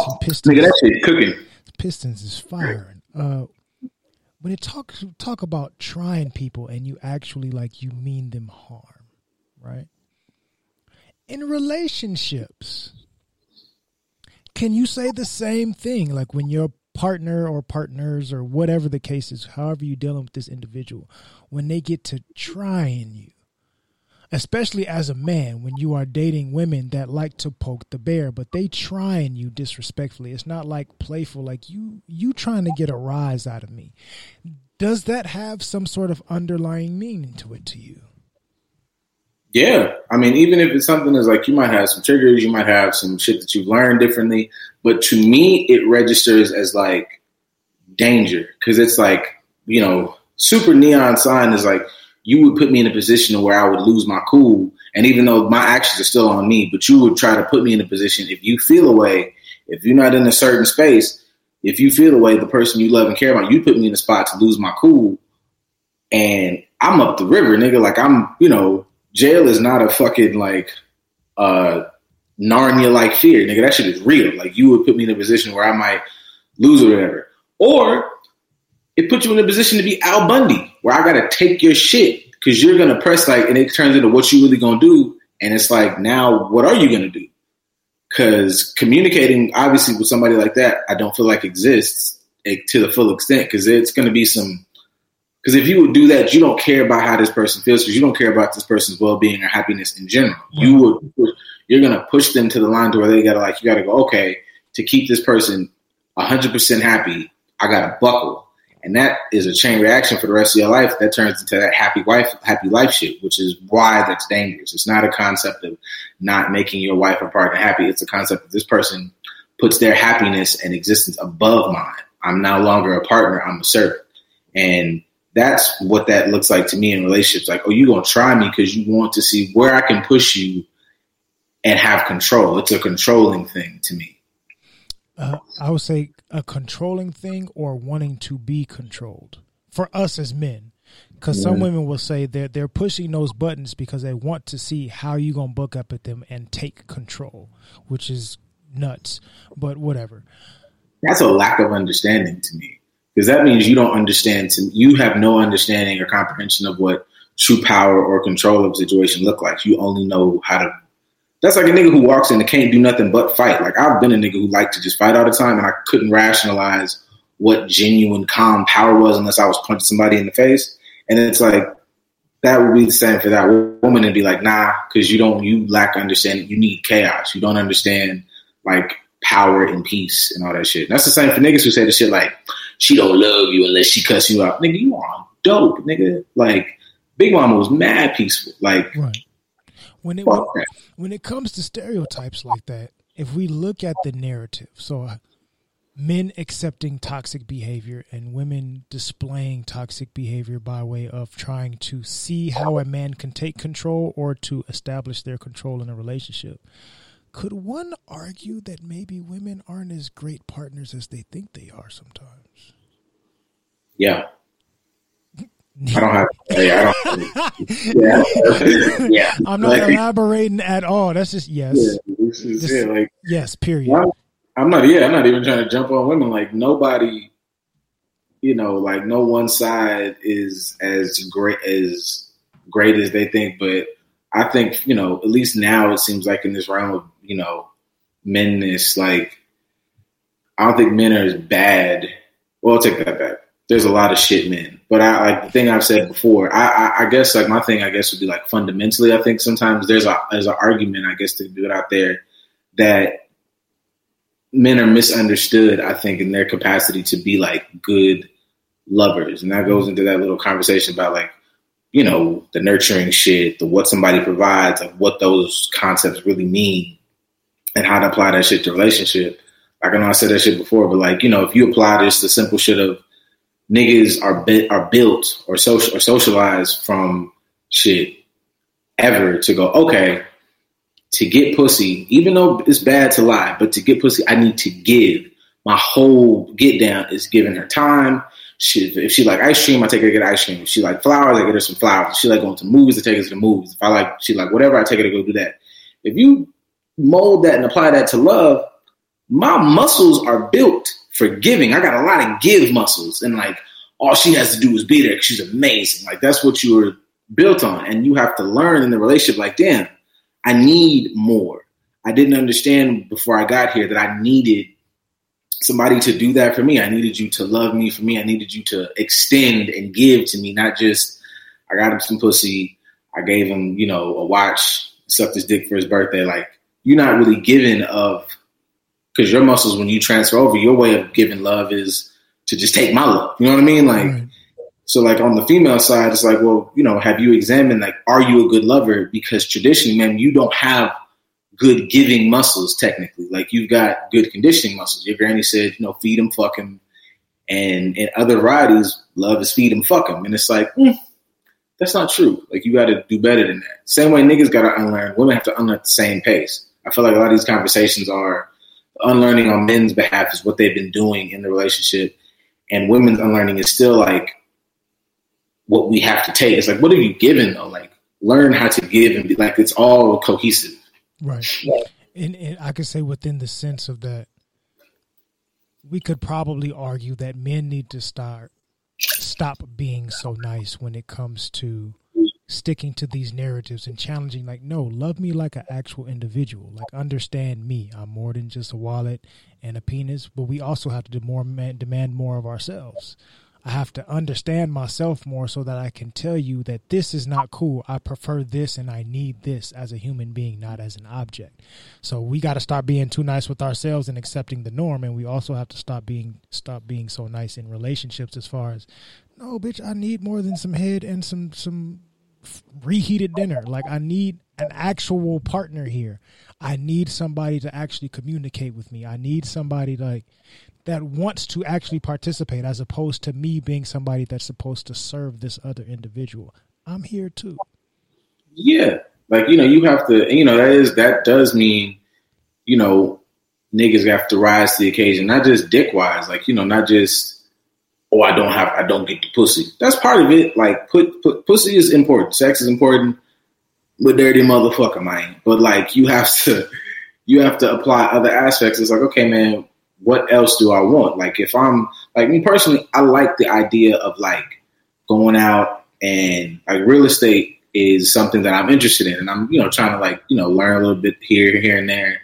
Some pistons.
Nigga, that shit cooking.
Pistons is firing. Uh, when it talk talk about trying people and you actually like you mean them harm, right? In relationships, can you say the same thing? Like when your partner or partners or whatever the case is, however you're dealing with this individual, when they get to trying you, especially as a man when you are dating women that like to poke the bear but they trying you disrespectfully. It's not like playful like you you trying to get a rise out of me. Does that have some sort of underlying meaning to it to you
Yeah, I mean, even if it's something that's like you might have some triggers, you might have some shit that you've learned differently, but to me, it registers as like danger. Because it's like you know, super neon sign is like you would put me in a position where I would lose my cool, and even though my actions are still on me, but you would try to put me in a position if you feel a way, if you're not in a certain space, if you feel the way the person you love and care about, you put me in a spot to lose my cool, and I'm up the river, nigga. Like I'm, you know, jail is not a fucking like uh Narnia like fear, nigga. That shit is real. Like you would put me in a position where I might lose or whatever. Or it puts you in a position to be Al Bundy, where I gotta take your shit because you're gonna press like, and it turns into what you really gonna do, and it's like now what are you gonna do? Because communicating obviously with somebody like that, I don't feel like exists eh, to the full extent because it's gonna be some. Because if you would do that, you don't care about how this person feels because you don't care about this person's well being or happiness in general. You would you're gonna push them to the line to where they gotta like you gotta go okay to keep this person hundred percent happy. I gotta buckle, and that is a chain reaction for the rest of your life. That turns into that happy wife, happy life shit, which is why that's dangerous. It's not a concept of not making your wife or partner happy. It's a concept that this person puts their happiness and existence above mine. I'm no longer a partner. I'm a servant, and that's what that looks like to me in relationships. Like, oh, you gonna try me because you want to see where I can push you and have control. It's a controlling thing to me.
uh, i would say a controlling thing or wanting to be controlled for us as men because some women will say they're they're pushing those buttons because they want to see how you gonna book up at them and take control which is nuts but whatever
That's a lack of understanding to me because that means you don't understand. You have no understanding or comprehension of what true power or control of a situation look like. You only know how to. That's like a nigga who walks in and can't do nothing but fight. Like I've been a nigga who liked to just fight all the time, and I couldn't rationalize what genuine calm power was unless I was punching somebody in the face. And it's like that would be the same for that woman and be like, nah, because you don't, you lack understanding. You need chaos. You don't understand like power and peace and all that shit. And that's the same for niggas who say the shit like, she don't love you unless she cuss you out. Nigga, you are dope, nigga. Like Big Mama was mad peaceful. Like
right when it when,
fuck that.
when it comes to stereotypes like that if we look at the narrative so uh, men accepting toxic behavior and women displaying toxic behavior by way of trying to see how a man can take control or to establish their control in a relationship could one argue that maybe women aren't as great partners as they think they are sometimes
Yeah. I don't have. Yeah, I. Yeah, yeah.
i'm not
Like,
elaborating at all that's just yes
yeah, this is
Just-
it. Like
yes period
I'm, I'm not. Yeah, I'm not even trying to jump on women. Like nobody, you know, like no one side is as great as great as they think. But I think you know, at least now it seems like in this realm of you know, menness, like I don't think men are as bad. Well, I'll take that back. There's a lot of shit men, but I like the thing I've said before. I, I, I guess like my thing, I guess would be like fundamentally. I think sometimes there's a there's an argument, I guess, to do it out there that men are misunderstood. I think in their capacity to be like good lovers, and that goes into that little conversation about like you know the nurturing shit, the what somebody provides, like what those concepts really mean, and how to apply that shit to relationship. Like I know I said that shit before, but like you know if you apply this the simple shit of niggas are bi- are built or social or socialized from shit ever to go okay to get pussy even though it's bad to lie but to get pussy I need to give my whole get down is giving her time She, if she like ice cream, I take her to get ice cream. If she like flowers, I get her some flowers. If she like going to movies, I take her to the movies. If I like, she like whatever, I take her to go do that. If you mold that and apply that to love, my muscles are built for giving. I got a lot of give muscles, and like all she has to do is be there. She's amazing. Like that's what you were built on, and you have to learn in the relationship. Like, damn, I need more. I didn't understand before I got here that I needed somebody to do that for me. I needed you to love me for me. I needed you to extend and give to me, not just I got him some pussy. I gave him, you know, a watch, sucked his dick for his birthday. Like you're not really giving of because your muscles when you transfer over, your way of giving love is to just take my love. You know what I mean? Like
Right.
so like on the female side, it's like, well, you know, have you examined like are you a good lover? Because traditionally, man, you don't have good giving muscles technically. Like you've got good conditioning muscles. Your granny said, you know, feed him, fuck him. And in other varieties, love is feed him, fuck him. And it's like, mm, that's not true. Like you got to do better than that. Same way niggas got to unlearn. Women have to unlearn at the same pace. I feel like a lot of these conversations are unlearning on men's behalf is what they've been doing in the relationship, and women's unlearning is still like what we have to take. It's like, what are you given though? Like, learn how to give and be like it's all cohesive.
Right. And, and I could say within the sense of that, we could probably argue that men need to start stop being so nice when it comes to sticking to these narratives and challenging like no love me like an actual individual. Like understand me. I'm more than just a wallet and a penis but we also have to more demand more of ourselves I have to understand myself more so that I can tell you that this is not cool. I prefer this and I need this as a human being, not as an object. So we got to start being too nice with ourselves and accepting the norm, and we also have to stop being stop being so nice in relationships. As far as no, bitch, I need more than some head and some some reheated dinner. Like I need an actual partner here. I need somebody to actually communicate with me. I need somebody like that wants to actually participate as opposed to me being somebody that's supposed to serve this other individual. I'm here too.
Yeah, like you know, you have to. You know, that is that does mean, you know, niggas have to rise to the occasion, not just dick wise. Like you know, not just oh, I don't have, I don't get the pussy. That's part of it. Like put put pussy is important. Sex is important. But dirty motherfucker, man. But like you have to, you have to apply other aspects. It's like okay, man. What else do I want? Like if I'm like me personally, I like the idea of like going out and like real estate is something that I'm interested in, and I'm you know trying to like you know learn a little bit here, here, and there.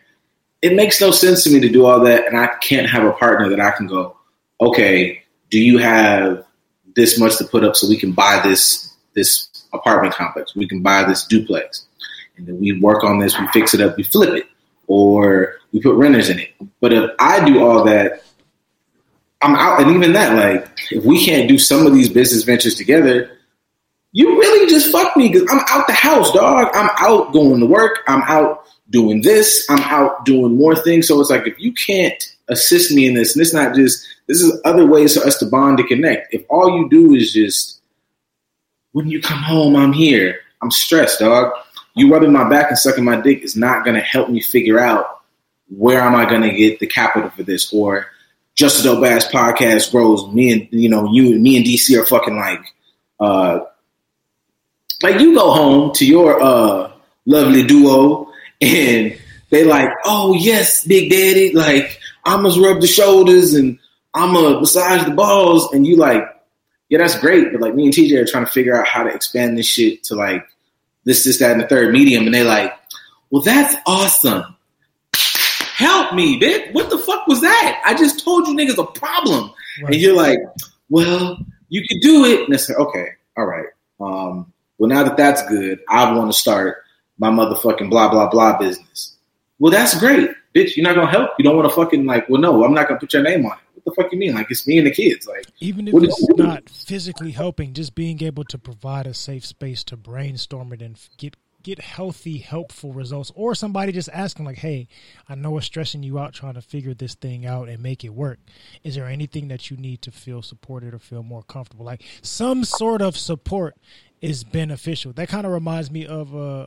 It makes no sense to me to do all that, and I can't have a partner that I can go, okay, do you have this much to put up so we can buy this this apartment complex, we can buy this duplex, and then we work on this, we fix it up, we flip it, or we put renters in it. But if I do all that, I'm out, and even that, like if we can't do some of these business ventures together you really just fuck me because I'm out the house, dog. I'm out going to work. I'm out doing this. I'm out doing more things. So it's like if you can't assist me in this, and it's not just this is other ways for us to bond to connect. If all you do is just when you come home, I'm here. I'm stressed, dog. You rubbing my back and sucking my dick is not gonna help me figure out where am I gonna get the capital for this or just a dope ass podcast grows. Me and you know you and me and DC are fucking like uh like you go home to your uh lovely duo and they like, oh yes, big daddy, like I'ma rub the shoulders and I'ma massage the balls, and you like, yeah, that's great, but like me and TJ are trying to figure out how to expand this shit to like this, this, that, and the third medium, and they like, well, that's awesome. Help me, bitch. What the fuck was that? I just told you niggas a problem.
Right.
And you're like, well, you can do it. And it's like, okay, all right. Um, well, now that that's good, I want to start my motherfucking blah blah blah business. Well, that's great, bitch. You're not gonna help. You don't want to fucking like. Well, no, I'm not gonna put your name on it. What the fuck you mean? Like it's me and the kids. Like
Even if it's not physically helping, just being able to provide a safe space to brainstorm it and get get healthy, helpful results, or somebody just asking like, "Hey, I know it's stressing you out trying to figure this thing out and make it work. Is there anything that you need to feel supported or feel more comfortable? Like some sort of support is beneficial." That kind of reminds me of uh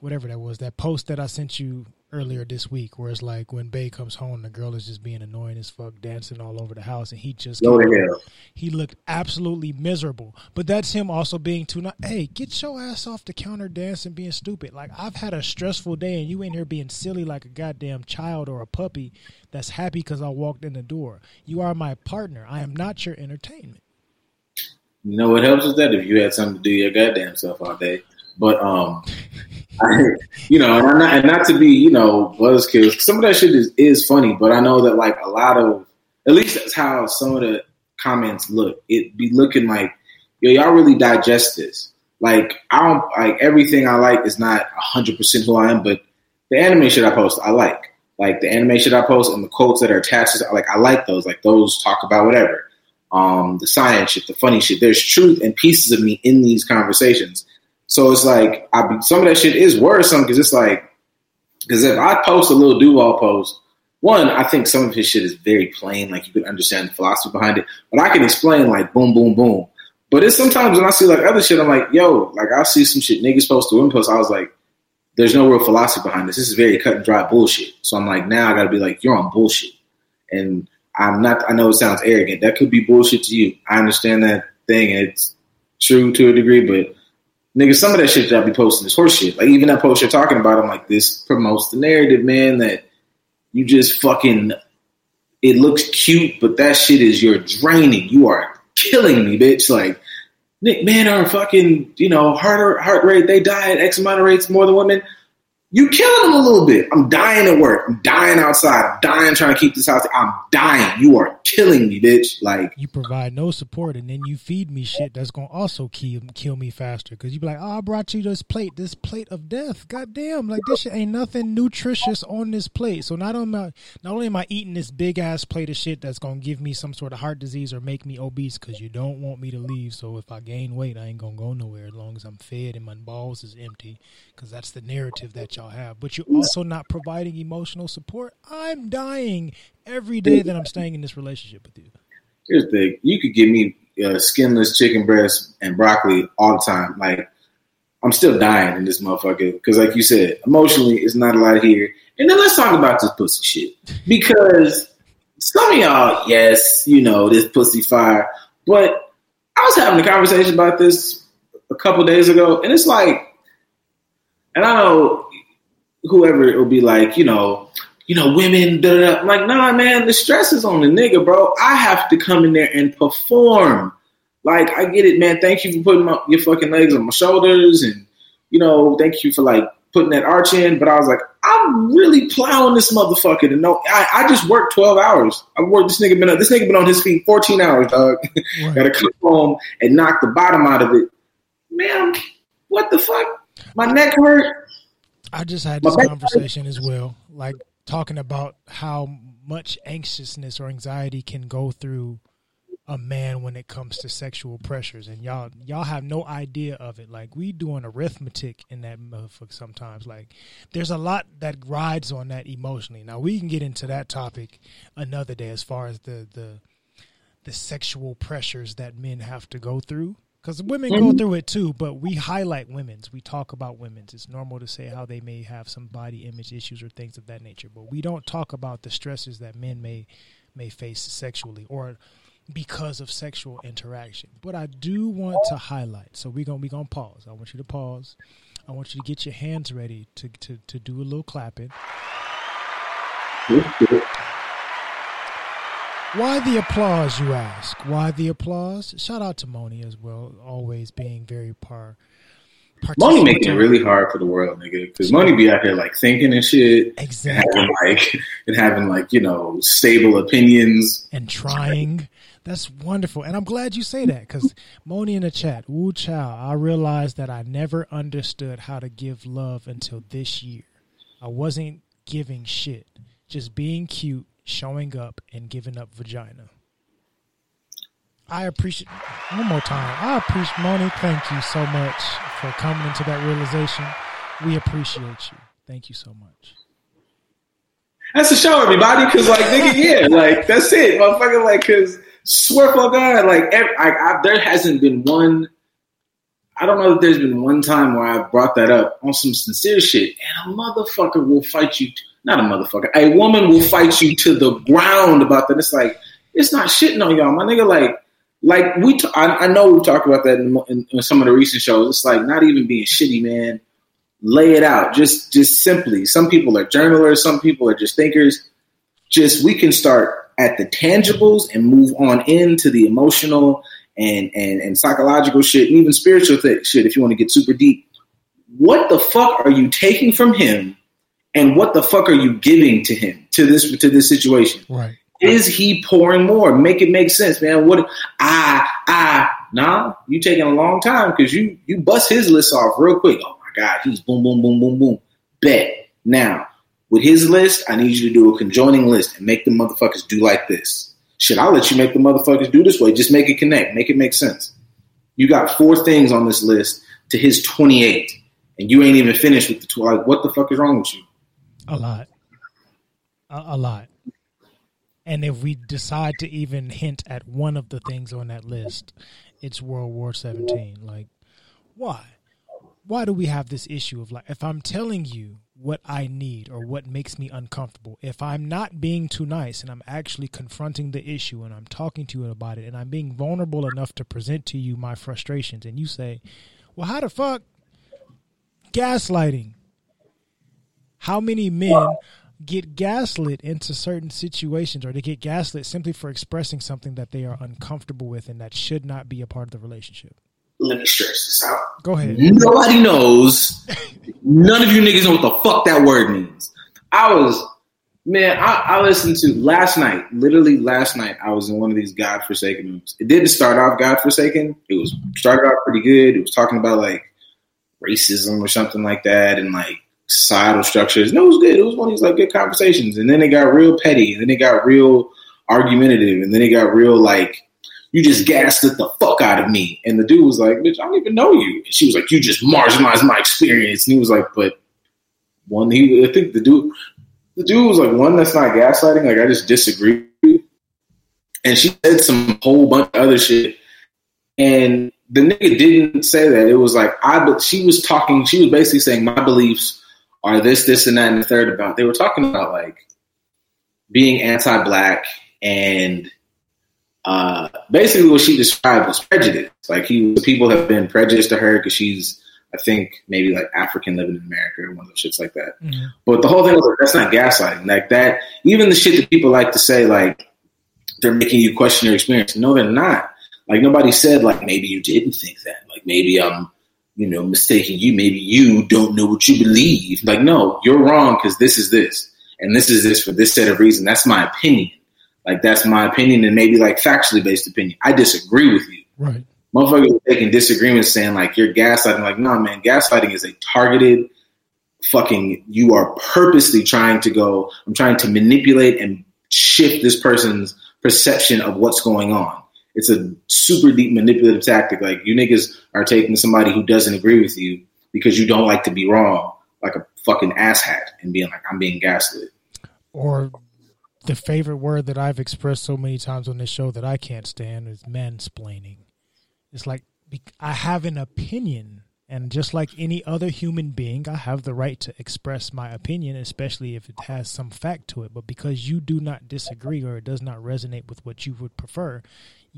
whatever that was, that post that I sent you earlier this week, where it's like when Bay comes home, the girl is just being annoying as fuck, dancing all over the house, and he just
to
he looked absolutely miserable. But that's him also being too not. Hey, get your ass off the counter dancing, being stupid. Like I've had a stressful day, and you in here being silly like a goddamn child or a puppy that's happy because I walked in the door. You are my partner. I am not your entertainment.
You know what helps is that if you had something to do your goddamn self all day. But um, I, you know, and, not, and not to be you know buzzkills. Some of that shit is is funny, but I know that like a lot of at least that's how some of the comments look. It be looking like yo, y'all really digest this. Like I don't like everything I like is not hundred percent who I am, but the anime shit I post I like. Like the anime shit I post and the quotes that are attached to like I like those. Like those talk about whatever. Um, the science shit, the funny shit. There's truth and pieces of me in these conversations. So it's like I be, some of that shit is worrisome because it's like because if I post a little Duval post, one I think some of his shit is very plain, like you can understand the philosophy behind it, but I can explain like boom, boom, boom. But it's sometimes when I see like other shit, I'm like, yo, like I see some shit niggas post to women post. I was like, there's no real philosophy behind this. This is very cut and dry bullshit. So I'm like, now I got to be like, you're on bullshit, and I'm not. I know it sounds arrogant. That could be bullshit to you. I understand that thing. It's true to a degree, but nigga, some of that shit that I be posting is horseshit. Like even that post you're talking about, I'm like, this promotes the narrative, man. That you just fucking. It looks cute, but that shit is you're draining. You are killing me, bitch. Like, Nick, men are fucking, you know, heart heart rate. They die at X amount of rates more than women. You killing them a little bit. I'm dying at work. I'm dying outside. I'm dying trying to keep this house. I'm dying. You are killing me, bitch. Like,
You provide no support, and then you feed me shit that's gonna also kill kill me faster. Because you be like, "Oh, I brought you this plate, this plate of death. God damn, like this shit ain't nothing nutritious on this plate. So not only am I, not only am I eating this big ass plate of shit that's gonna give me some sort of heart disease or make me obese, because you don't want me to leave. So if I gain weight, I ain't gonna go nowhere as long as I'm fed and my balls is empty. Because that's the narrative that y'all have. But you're also not providing emotional support. I'm dying every day that I'm staying in this relationship with you.
here's the thing. You could give me uh, skinless chicken breast and broccoli all the time. Like, I'm still dying in this motherfucker. Because, like you said, emotionally, it's not a lot here. And then let's talk about this pussy shit. Because some of y'all, yes, you know, this pussy fire. But I was having a conversation about this a couple days ago. And it's like, and I know whoever it will be like, you know, you know, women, da, da, da. I'm like, nah, man, the stress is on the nigga, bro. I have to come in there and perform. Like, I get it, man. Thank you for putting my, your fucking legs on my shoulders, and you know, thank you for like putting that arch in. But I was like, I'm really plowing this motherfucker to know. I, I just worked 12 hours. I worked this nigga been this nigga been on his feet 14 hours, dog.
Right.
Got to come home and knock the bottom out of it, man. What the fuck? My neck hurt.
I just had this conversation as well, like talking about how much anxiousness or anxiety can go through a man when it comes to sexual pressures, and y'all y'all have no idea of it. Like we doing arithmetic in that motherfucker sometimes. Like there's a lot that rides on that emotionally. Now we can get into that topic another day as far as the the the sexual pressures that men have to go through because women go through it too but we highlight women's. We talk about women's. It's normal to say how they may have some body image issues or things of that nature but we don't talk about the stresses that men may may face sexually or because of sexual interaction. But i do want to highlight so we're gonna we're gonna pause. I want you to pause. I want you to get your hands ready to to, to do a little clapping Why the applause, you ask? Why the applause? Shout out to Moni as well, always being very par.
Moni making it really hard for the world, nigga. Because Moni be out here like thinking and shit, and
exactly,
having like and having like you know stable opinions.
and trying. That's wonderful, and I'm glad you say that because Moni in the chat, Wu Chow. I realized that I never understood how to give love until this year. I wasn't giving shit, just being cute, showing up, and giving up vagina. I appreciate one more time. I appreciate Moni. Thank you so much for coming into that realization. We appreciate you. Thank you so much.
That's the show, everybody. Because like nigga, yeah, like that's it, motherfucker. Like, cause swear for God, like every, I, I, there hasn't been one. I don't know if there's been one time where I've brought that up on some sincere shit, and a motherfucker will fight you. Not a motherfucker. A woman will fight you to the ground about that. It's like it's not shitting on y'all, my nigga. Like, like we. T- I, I know we've talked about that in, in, in some of the recent shows. It's like not even being shitty, man. Lay it out. Just, just simply. Some people are journalers. Some people are just thinkers. Just we can start at the tangibles and move on into the emotional and and, and psychological shit, and even spiritual th- shit. If you want to get super deep, what the fuck are you taking from him, and what the fuck are you giving to him to this to this situation?
Right.
Is he pouring more? Make it make sense, man. What I I nah, you taking a long time because you you bust his list off real quick. Oh my god, he's boom boom boom boom boom. Bet now with his list, I need you to do a conjoining list and make the motherfuckers do like this. Shit, I'll let you make the motherfuckers do this way. Just make it connect. Make it make sense. You got four things on this list to his 28, and you ain't even finished with the 12. Like, what the fuck is wrong with you?
A lot. A, a lot. And if we decide to even hint at one of the things on that list, it's World War 17. Like, why? Why do we have this issue of like, if I'm telling you what I need or what makes me uncomfortable, if I'm not being too nice and I'm actually confronting the issue and I'm talking to you about it and I'm being vulnerable enough to present to you my frustrations and you say, well, how the fuck gaslighting? How many men get gaslit into certain situations or they get gaslit simply for expressing something that they are uncomfortable with and that should not be a part of the relationship?
Let me stress this out.
Go ahead.
Nobody knows. None of you niggas know what the fuck that word means. I was, man, I, I listened to last night, literally last night, I was in one of these godforsaken rooms. It didn't start off godforsaken. It was started off pretty good. It was talking about like racism or something like that and like societal structures. And it was good. It was one of these like good conversations. And then it got real petty. And then it got real argumentative. And then it got real like, you just gaslit the fuck out of me. And the dude was like, bitch, I don't even know you. And she was like, you just marginalized my experience. And he was like, but one, he, I think the dude, the dude was like, one, that's not gaslighting. Like, I just disagree. And she said some whole bunch of other shit. And the nigga didn't say that. It was like, I, but she was talking, she was basically saying, my beliefs are this, this, and that, and the third about, they were talking about like being anti black and, uh, basically what she described was prejudice. Like he, people have been prejudiced to her because she's, I think, maybe like African living in America or one of those shits like that.
Mhm.
But the whole thing was like, that's not gaslighting. Like that, even the shit that people like to say, like they're making you question your experience. No, they're not. Like nobody said, like maybe you didn't think that. Like maybe I'm, you know, mistaking you. Maybe you don't know what you believe. Like no, you're wrong because this is this and this is this for this set of reason. That's my opinion. Like that's my opinion and maybe like factually based opinion. I disagree with you.
Right.
Motherfuckers are taking disagreements saying like you're gaslighting. Like, no, man, gaslighting is a targeted fucking you are purposely trying to go, I'm trying to manipulate and shift this person's perception of what's going on. It's a super deep manipulative tactic. Like you niggas are taking somebody who doesn't agree with you because you don't like to be wrong, like a fucking asshat, and being like, I'm being gaslit.
Or the favorite word that I've expressed so many times on this show that I can't stand is mansplaining. It's like I have an opinion, and just like any other human being, I have the right to express my opinion, especially if it has some fact to it. But because you do not disagree or it does not resonate with what you would prefer,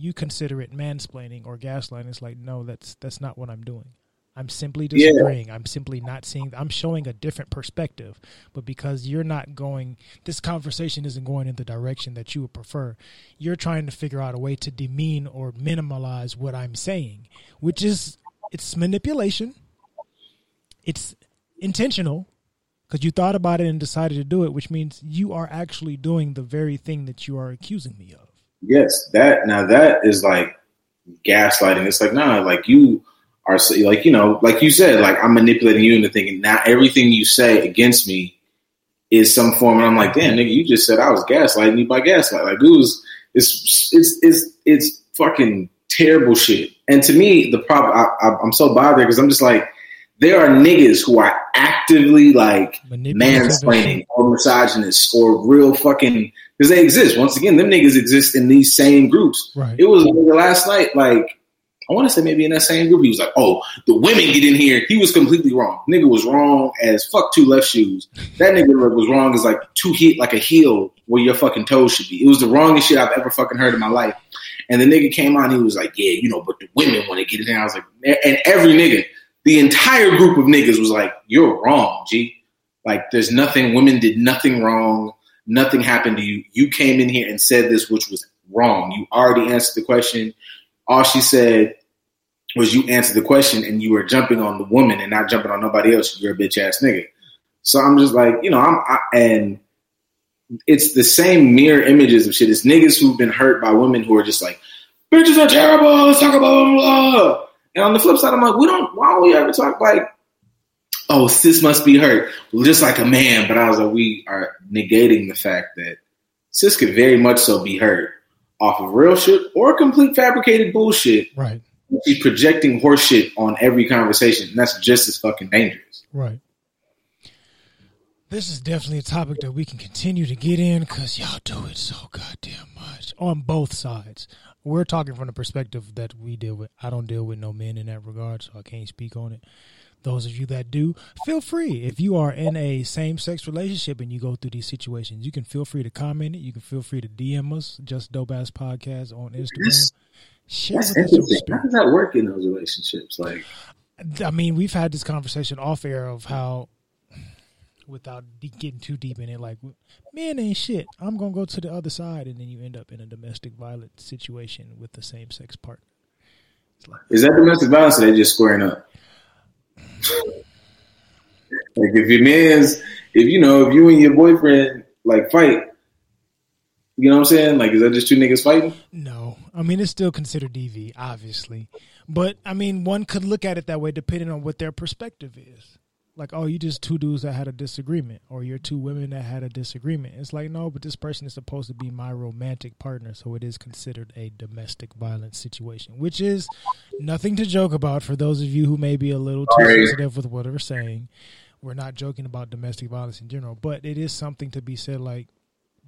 you consider it mansplaining or gaslighting. It's like, no, that's that's not what I'm doing. I'm simply
Yeah.
disagreeing. I'm simply not seeing. I'm showing a different perspective. But because you're not going, this conversation isn't going in the direction that you would prefer. You're trying to figure out a way to demean or minimalize what I'm saying, which is it's manipulation. It's intentional because you thought about it and decided to do it, which means you are actually doing the very thing that you are accusing me of.
Yes, that now that is like gaslighting. It's like nah, like you are like you know, like you said, like I'm manipulating you into thinking now everything you say against me is some form. And I'm like, damn, nigga, you just said I was gaslighting you by gaslight. Like it was, it's it's it's it's fucking terrible shit. And to me, the problem I, I, I'm so bothered because I'm just like, there are niggas who are actively like mansplaining or misogynist or real fucking because they exist. Once again, them niggas exist in these same groups.
Right.
It was last night, like I want to say maybe in that same group, he was like, "Oh, the women get in here." He was completely wrong. Nigga was wrong as fuck two left shoes. That nigga was wrong as like two heel, like a heel where your fucking toes should be. It was the wrongest shit I've ever fucking heard in my life. And the nigga came on, he was like, "Yeah, you know, but the women want to get in there." I was like, and every nigga, the entire group of niggas was like, "You're wrong, G. Like, there's nothing. Women did nothing wrong. Nothing happened to you. You came in here and said this, which was wrong. You already answered the question. All she said was you answered the question and you were jumping on the woman and not jumping on nobody else. You're a bitch ass nigga. So I'm just like, you know, I'm I, and it's the same mirror images of shit. It's niggas who've been hurt by women who are just like, bitches are terrible. Let's talk about blah, blah, blah. And on the flip side, I'm like, we don't. Why don't we ever talk like, oh, sis must be hurt, well, just like a man? But I was like, we are negating the fact that sis could very much so be hurt off of real shit or complete fabricated bullshit.
Right.
She's projecting horseshit on every conversation, and that's just as fucking dangerous.
Right. This is definitely a topic that we can continue to get in because y'all do it so goddamn much on both sides. We're talking from the perspective that we deal with. I don't deal with no men in that regard, so I can't speak on it. Those of you that do, feel free. If you are in a same sex relationship and you go through these situations, you can feel free to comment it. You can feel free to DM us, just dope ass podcast on Instagram.
That's-
Share
That's
with us your
interesting. How does that work in those relationships? Like,
I mean, we've had this conversation off air of how, without de- getting too deep in it, like men ain't shit. I'm gonna go to the other side, and then you end up in a domestic violence situation with the same sex partner.
is that domestic violence or they just squaring up? like, if your man's, if you know, if you and your boyfriend like fight, you know what I'm saying? Like, is that just two niggas fighting?
No, I mean it's still considered DV, obviously, but I mean one could look at it that way depending on what their perspective is. Like, oh, you just two dudes that had a disagreement, or you're two women that had a disagreement. It's like, no, but this person is supposed to be my romantic partner, so it is considered a domestic violence situation, which is nothing to joke about for those of you who may be a little too
Sorry.
sensitive with what we're saying. We're not joking about domestic violence in general, but it is something to be said. Like,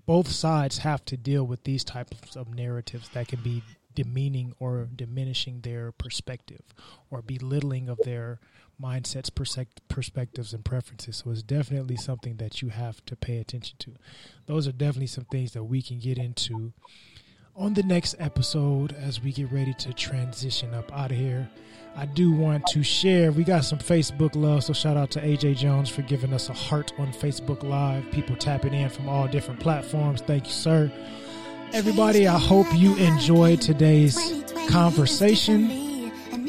both sides have to deal with these types of narratives that can be demeaning or diminishing their perspective or belittling of their mindsets, perspectives, and preferences. So it's definitely something that you have to pay attention to. Those are definitely some things that we can get into on the next episode as we get ready to transition up out of here. I do want to share. We got some Facebook love, so shout out to AJ Jones for giving us a heart on Facebook Live. People tapping in from all different platforms. Thank you, sir. Everybody, I hope you enjoyed today's conversation.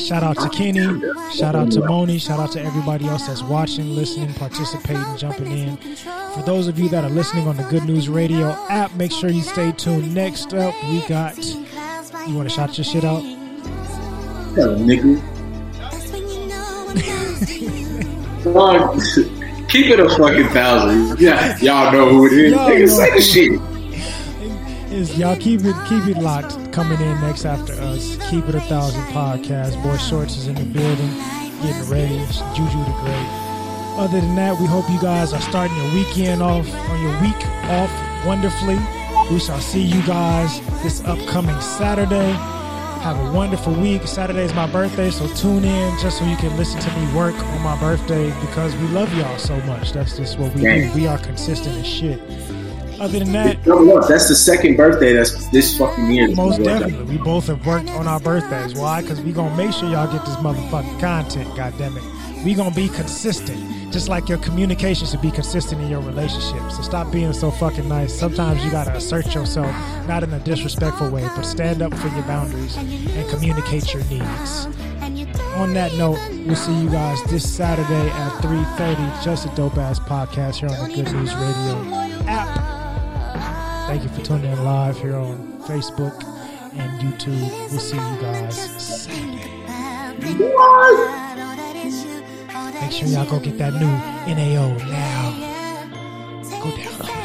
Shout out to Kenny. Shout out to Moni. Shout out to everybody else that's watching, listening, participating, jumping in. For those of you that are listening on the Good News Radio app, make sure you stay tuned. Next up, we got. You want to shout your shit out?
Hell, nigga. Keep it a fucking thousand. Yeah, y'all know who it is. Nigga, say the shit.
Is y'all keep it keep it locked. Coming in next after us. Keep it a thousand podcast. Boy Shorts is in the building, getting ready. Juju the Great. Other than that, we hope you guys are starting your weekend off on your week off wonderfully. We shall see you guys this upcoming Saturday. Have a wonderful week. Saturday is my birthday, so tune in just so you can listen to me work on my birthday because we love y'all so much. That's just what we do. We are consistent as shit. Other than that,
No, look, that's the second birthday that's this fucking year.
most definitely. We both have worked on our birthdays. Why? Because we gonna make sure y'all get this motherfucking content. God damn it. We gonna be consistent, just like your communication should be consistent in your relationship. So stop being so fucking nice. Sometimes you gotta assert yourself, not in a disrespectful way, but stand up for your boundaries and communicate your needs. On that note, we'll see you guys this Saturday at 3:30. Just a dope ass podcast here on the Good News Radio app. Thank you for tuning in live here on Facebook and YouTube. We'll see you guys Saturday. Make sure y'all go get that new NAO now. Go.
Just